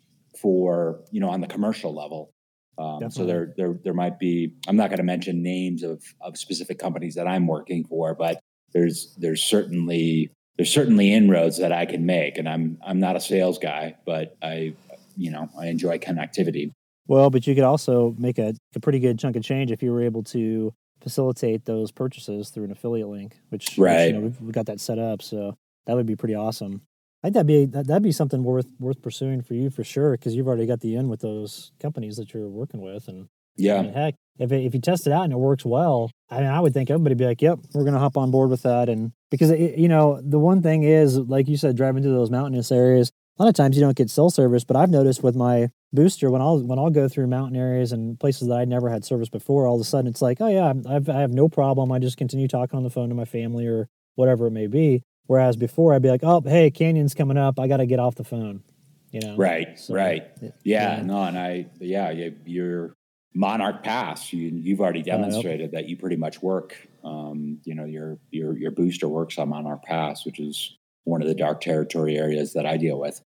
for you know on the commercial level um, so there there there might be i'm not going to mention names of of specific companies that i'm working for but there's there's certainly there's certainly inroads that i can make and i'm i'm not a sales guy but i you know i enjoy connectivity Well, but you could also make a, a pretty good chunk of change if you were able to facilitate those purchases through an affiliate link, which, which, Right. you know, we've, we've got that set up. So that would be pretty awesome. I think that'd be that, that'd be something worth worth pursuing for you for sure because you've already got the in with those companies that you're working with, and I yeah mean, heck, if it, if you test it out and it works well, I mean, I would think everybody would be like, "Yep, we're going to hop on board with that." And because it, you know, the one thing is, like you said, driving through those mountainous areas, a lot of times you don't get cell service. But I've noticed with my booster when I'll when I'll go through mountain areas and places that I never had service before, all of a sudden it's like, "Oh yeah, I've, I have no problem. I just continue talking on the phone to my family or whatever it may be." Whereas before, I'd be like, "Oh, hey, canyon's coming up. I got to get off the phone." You know, right So, right Yeah, Yeah. no, and I, yeah, you, you're Monarch Pass. You, you've already demonstrated that you pretty much work. Um, you know, your your your booster works on Monarch Pass, which is one of the dark territory areas that I deal with.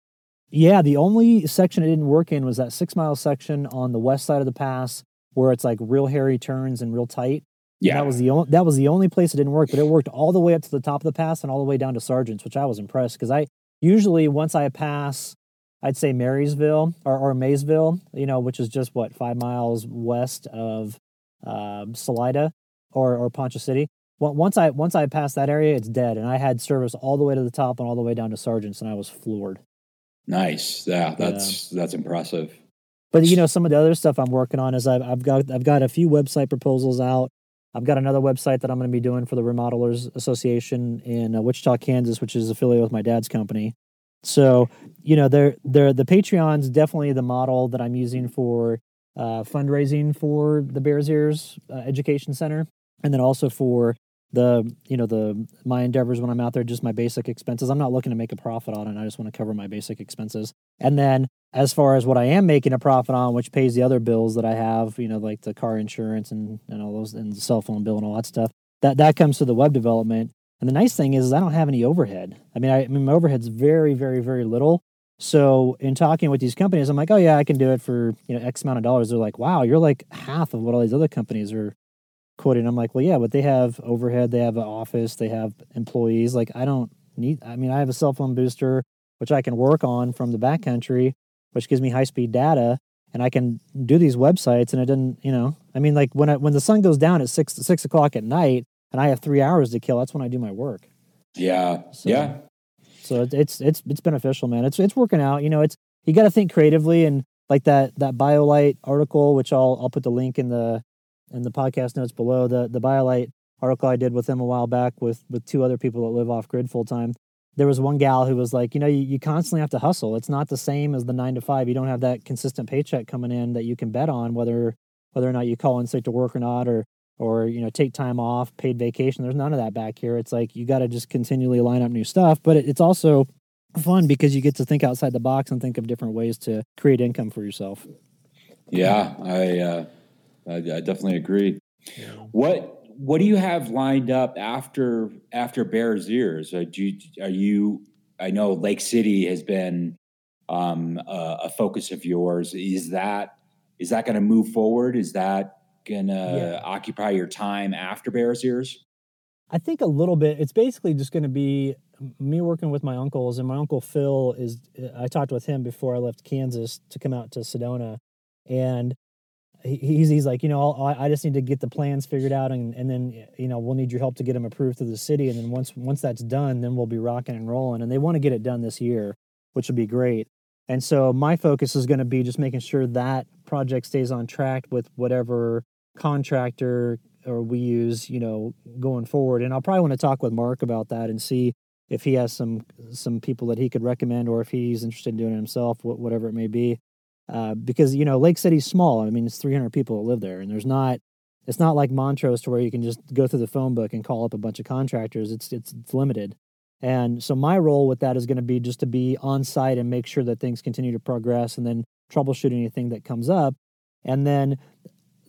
Yeah, the only section it didn't work in was that six mile section on the west side of the pass where it's like real hairy turns and real tight. And Yeah, that was the only that was the only place it didn't work, but it worked all the way up to the top of the pass and all the way down to Sargents, which I was impressed because I usually once I pass, I'd say Marysville or, or Maysville, you know, which is just what five miles west of um, Salida or or Poncha City. Once I once I passed that area, it's dead, and I had service all the way to the top and all the way down to Sargents, and I was floored. nice. Yeah, that's that's impressive. But you know, some of the other stuff I'm working on is I've, I've got I've got a few website proposals out. I've got another website that I'm going to be doing for the Remodelers Association in uh, Wichita, Kansas, which is affiliated with my dad's company. So you know, they're they're the Patreon's definitely the model that I'm using for uh, fundraising for the Bears Ears uh, Education Center, and then also for the you know the my endeavors when I'm out there, just my basic expenses. I'm not looking to make a profit on it. I just want to cover my basic expenses, and then as far as what I am making a profit on, which pays the other bills that I have, you know, like the car insurance and, and all those and the cell phone bill and all that stuff, that that comes to the web development. And the nice thing is, is I don't have any overhead. I mean, I, I mean my overhead's very, very, very little. So in talking with these companies, I'm like, oh yeah, I can do it for you know X amount of dollars. They're like, wow, you're like half of what all these other companies are quoting. I'm like, well, yeah, but they have overhead, they have an office, they have employees. Like I don't need. I mean, I have a cell phone booster which I can work on from the backcountry which gives me high speed data and I can do these websites and it doesn't, you know, I mean, like when I, when the sun goes down at six six o'clock at night and I have three hours to kill, that's when I do my work. Yeah, So- yeah, So it's it's it's beneficial, man. It's it's working out. You know, it's you got to think creatively and like that that BioLite article, which I'll I'll put the link in the in the podcast notes below. The the BioLite article I did with them a while back with with two other people that live off grid full time. There was one gal who was like, you know, you, you constantly have to hustle. It's not the same as the nine to five. You don't have that consistent paycheck coming in that you can bet on whether whether or not you call in sick to work or not, or or you know take time off, paid vacation. There's none of that back here. It's like you got to just continually line up new stuff. But it, it's also fun because you get to think outside the box and think of different ways to create income for yourself. yeah. I, uh, I I definitely agree. What what do you have lined up after after Bears Ears? Are, do you, are you? I know Lake City has been um, a, a focus of yours. Is that is that going to move forward? Is that going to Yeah. occupy your time after Bears Ears? I think a little bit. It's basically just going to be me working with my uncles, and my uncle Phil is. I talked with him before I left Kansas to come out to Sedona, and he's he's like, you know, I'll, I just need to get the plans figured out, and and then you know we'll need your help to get them approved through the city, and then once once that's done, then we'll be rocking and rolling. And they want to get it done this year, which would be great. And so my focus is going to be just making sure that project stays on track with whatever contractor or we use, you know, going forward. And I'll probably want to talk with Mark about that and see if he has some some people that he could recommend or if he's interested in doing it himself, whatever it may be. Uh, because you know Lake City's small. I mean, it's 300 people that live there, and there's not. It's not like Montrose to where you can just go through the phone book and call up a bunch of contractors. It's it's, it's limited. And so my role with that is going to be just to be on site and make sure that things continue to progress, and then troubleshoot anything that comes up. And then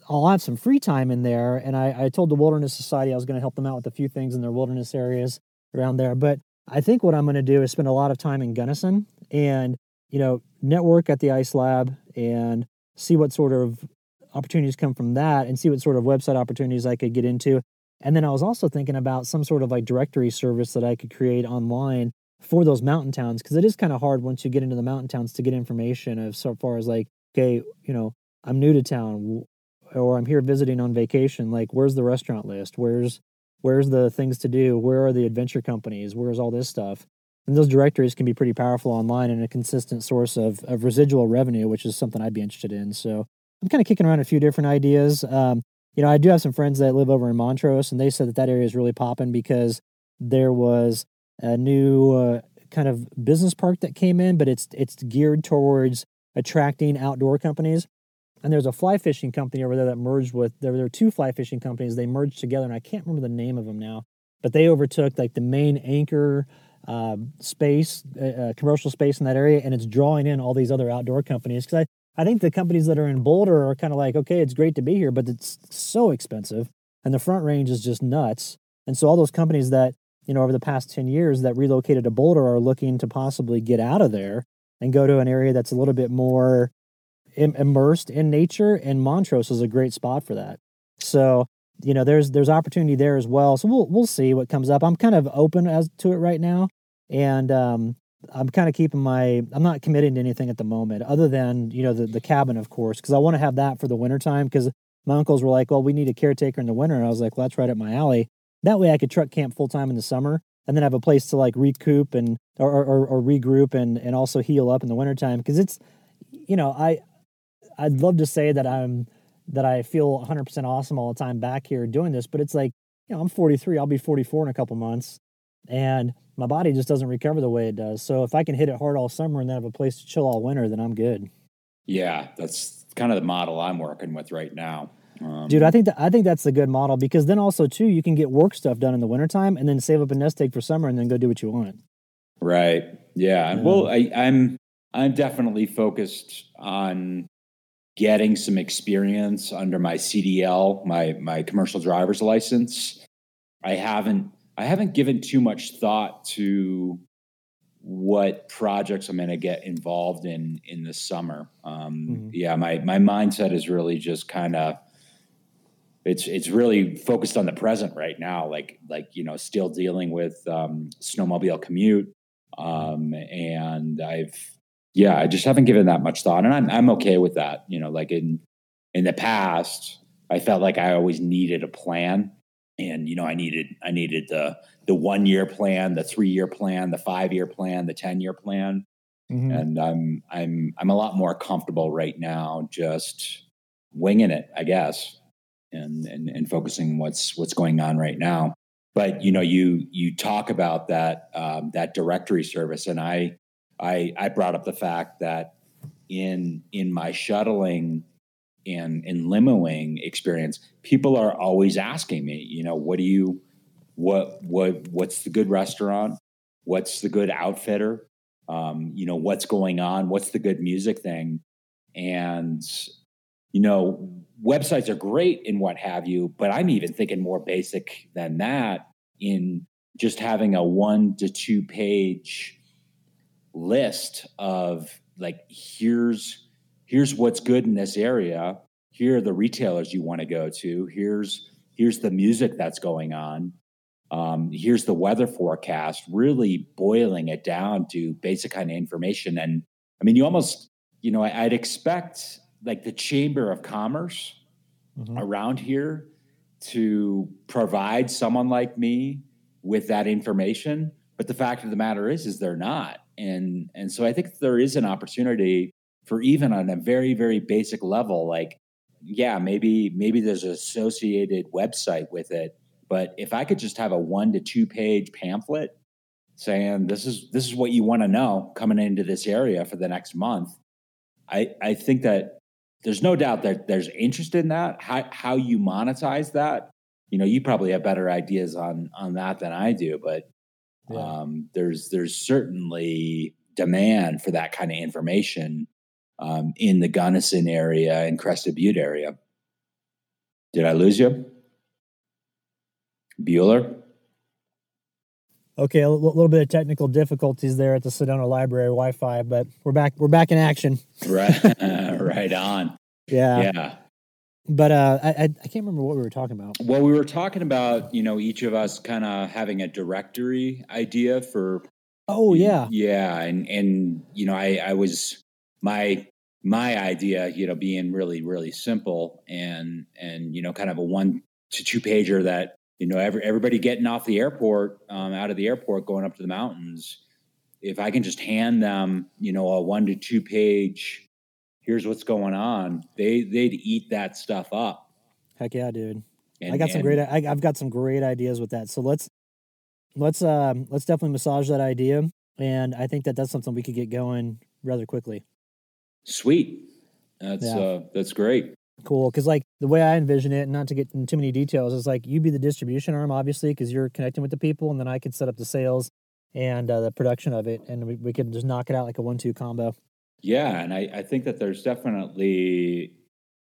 I'll have some free time in there. And I, I told the Wilderness Society I was going to help them out with a few things in their wilderness areas around there. But I think what I'm going to do is spend a lot of time in Gunnison and, you know, network at the Ice Lab and see what sort of opportunities come from that and see what sort of website opportunities I could get into. And then I was also thinking about some sort of like directory service that I could create online for those mountain towns because it is kind of hard once you get into the mountain towns to get information of so far as like, okay, you know, I'm new to town or I'm here visiting on vacation. Like, where's the restaurant list? Where's where's the things to do? Where are the adventure companies? Where's all this stuff? And those directories can be pretty powerful online and a consistent source of, of residual revenue, which is something I'd be interested in. So I'm kind of kicking around a few different ideas. Um, you know, I do have some friends that live over in Montrose, and they said that that area is really popping because there was a new uh, kind of business park that came in, but it's it's geared towards attracting outdoor companies. And there's a fly fishing company over there that merged with there. There were two fly fishing companies. They merged together, and I can't remember the name of them now. But they overtook like the main anchor uh, space, uh, uh, commercial space in that area, and it's drawing in all these other outdoor companies. Because I, I think the companies that are in Boulder are kind of like, okay, it's great to be here, but it's so expensive, and the Front Range is just nuts. And so all those companies that you know over the past ten years that relocated to Boulder are looking to possibly get out of there and go to an area that's a little bit more immersed in nature, and Montrose is a great spot for that. So you know, there's there's opportunity there as well. So we'll we'll see what comes up. I'm kind of open as to it right now, and um, I'm kind of keeping my I'm not committing to anything at the moment, other than you know the the cabin, of course, because I want to have that for the wintertime. Because my uncles were like, well, we need a caretaker in the winter, and I was like, well, that's right up my alley. That way, I could truck camp full time in the summer, and then have a place to like recoup and or or, or regroup and and also heal up in the wintertime. Because it's you know I I'd love to say that I'm that I feel 100% awesome all the time back here doing this, but it's like, you know, I'm 43, I'll be 44 in a couple months, and my body just doesn't recover the way it does. So if I can hit it hard all summer and then have a place to chill all winter, then I'm good. Yeah, that's kind of the model I'm working with right now. Um, Dude, I think that I think that's a good model because then also too you can get work stuff done in the wintertime and then save up a nest egg for summer and then go do what you want. Right. Yeah. yeah. Well, I, I'm I'm definitely focused on getting some experience under my CDL, my my commercial driver's license. I haven't I haven't given too much thought to what projects I'm going to get involved in in the summer. Um, mm-hmm. Yeah, my my mindset is really just kind of it's it's really focused on the present right now. Like like you know, still dealing with um, snowmobile commute, um, and I've yeah, I just haven't given that much thought, and I'm I'm okay with that. You know, like in in the past, I felt like I always needed a plan, and you know, I needed I needed the the one year plan, the three year plan, the five year plan, the ten year plan, mm-hmm. and I'm I'm I'm a lot more comfortable right now, just winging it, I guess, and and and focusing what's what's going on right now. But you know, you you talk about that um, that directory service, and I I I brought up the fact that in in my shuttling and in limoing experience, people are always asking me, you know, what do you what what what's the good restaurant? What's the good outfitter? Um, you know, what's going on? What's the good music thing? And you know, websites are great and what have you, but I'm even thinking more basic than that in just having a one to two page list of like here's here's what's good in this area. Here are the retailers you want to go to. Here's here's the music that's going on. Um, here's the weather forecast really boiling it down to basic kind of information. And i mean you almost you know I, would expect like the chamber of commerce mm-hmm. around here to provide someone like me with that information. But the fact of the matter is is they're not. And and so i think there is an opportunity for even on a very very basic level like yeah, maybe maybe there's an associated website with it. But if I could just have a one to two page pamphlet saying this is this is what you want to know coming into this area for the next month, I I think that there's no doubt that there's interest in that. How how you monetize that, you know, you probably have better ideas on on that than I do, but yeah. um, there's there's certainly demand for that kind of information um, in the Gunnison area and Crested Butte area. Did I lose you? Bueller? Okay, a l- little bit of technical difficulties there at the Sedona Library Wi-Fi, but we're back. We're back in action. right, right on. Yeah, yeah. But uh, I, I can't remember what we were talking about. Well, we were talking about you know each of us kind of having a directory idea for. Oh yeah, yeah, and and you know I I was my my idea you know being really really simple and and you know kind of a one to two pager that you know every, everybody getting off the airport um, out of the airport going up to the mountains if i can just hand them you know a one to two page here's what's going on, they they'd eat that stuff up. Heck yeah, dude. And, I got some great. I, have got some great ideas with that. So let's let's um let's definitely massage that idea, and I think that that's something we could get going rather quickly. Sweet. That's yeah. uh that's great. Cool, because like the way I envision it, not to get into too many details, is like you be the distribution arm, obviously, because you're connecting with the people, and then I could set up the sales and uh, the production of it, and we, we could just knock it out like a one-two combo. Yeah, and I, I think that there's definitely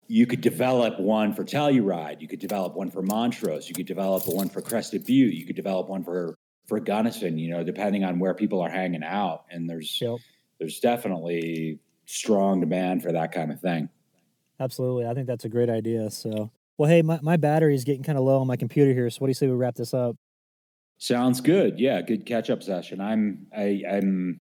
you could develop one for Telluride, you could develop one for Montrose, you could develop one for Crested Butte, you could develop one for for Gunnison, you know, depending on where people are hanging out. And there's yep. there's definitely strong demand for that kind of thing. Absolutely. I think that's a great idea. So well hey, my, my battery is getting kind of low on my computer here. So what do you say we wrap this up? Sounds good. Yeah, good catch up session. I'm I, I'm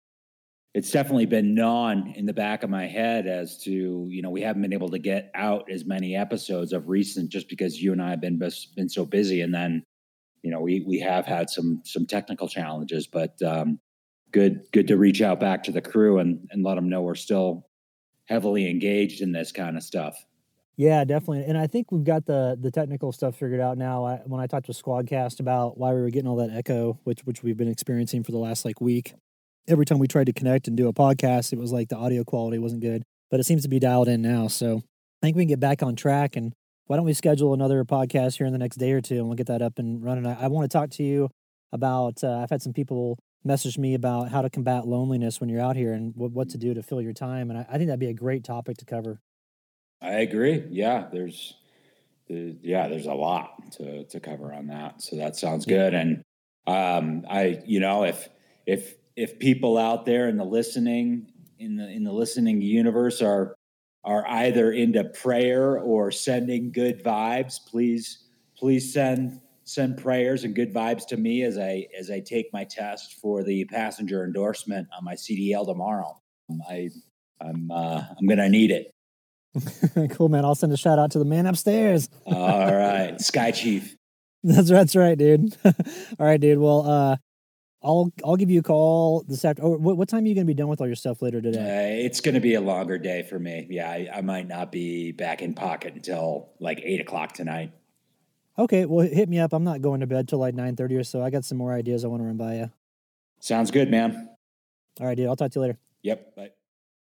it's definitely been gnawing in the back of my head as to you know we haven't been able to get out as many episodes of recent just because you and I have been been so busy, and then you know we we have had some some technical challenges, but um, good good to reach out back to the crew and and let them know we're still heavily engaged in this kind of stuff. Yeah, definitely, and I think we've got the the technical stuff figured out now. I, when I talked to Squadcast about why we were getting all that echo, which which we've been experiencing for the last like week, every time we tried to connect and do a podcast, it was like the audio quality wasn't good, but it seems to be dialed in now. So I think we can get back on track. And why don't we schedule another podcast here in the next day or two and we'll get that up and running? I, I want to talk to you about, uh, I've had some people message me about how to combat loneliness when you're out here and what, what to do to fill your time. And I, I think that'd be a great topic to cover. I agree. Yeah, there's, yeah, there's a lot to, to cover on that. So that sounds good. And um, I, you know, if, if, if people out there in the listening in the in the listening universe are are either into prayer or sending good vibes, please please send send prayers and good vibes to me as I as I take my test for the passenger endorsement on my CDL tomorrow. I I'm uh, I'm gonna need it. cool, man. I'll send a shout out to the man upstairs. All right, Sky Chief. That's that's right, dude. All right, dude. Well, uh, I'll I'll give you a call this after. Oh, what, what time are you going to be done with all your stuff later today? Uh, it's going to be a longer day for me. Yeah, I, I might not be back in pocket until like eight o'clock tonight. Okay, well, hit me up. I'm not going to bed till like nine thirty or so. I got some more ideas I want to run by you. Sounds good, man. All right, dude. I'll talk to you later. Yep. Bye.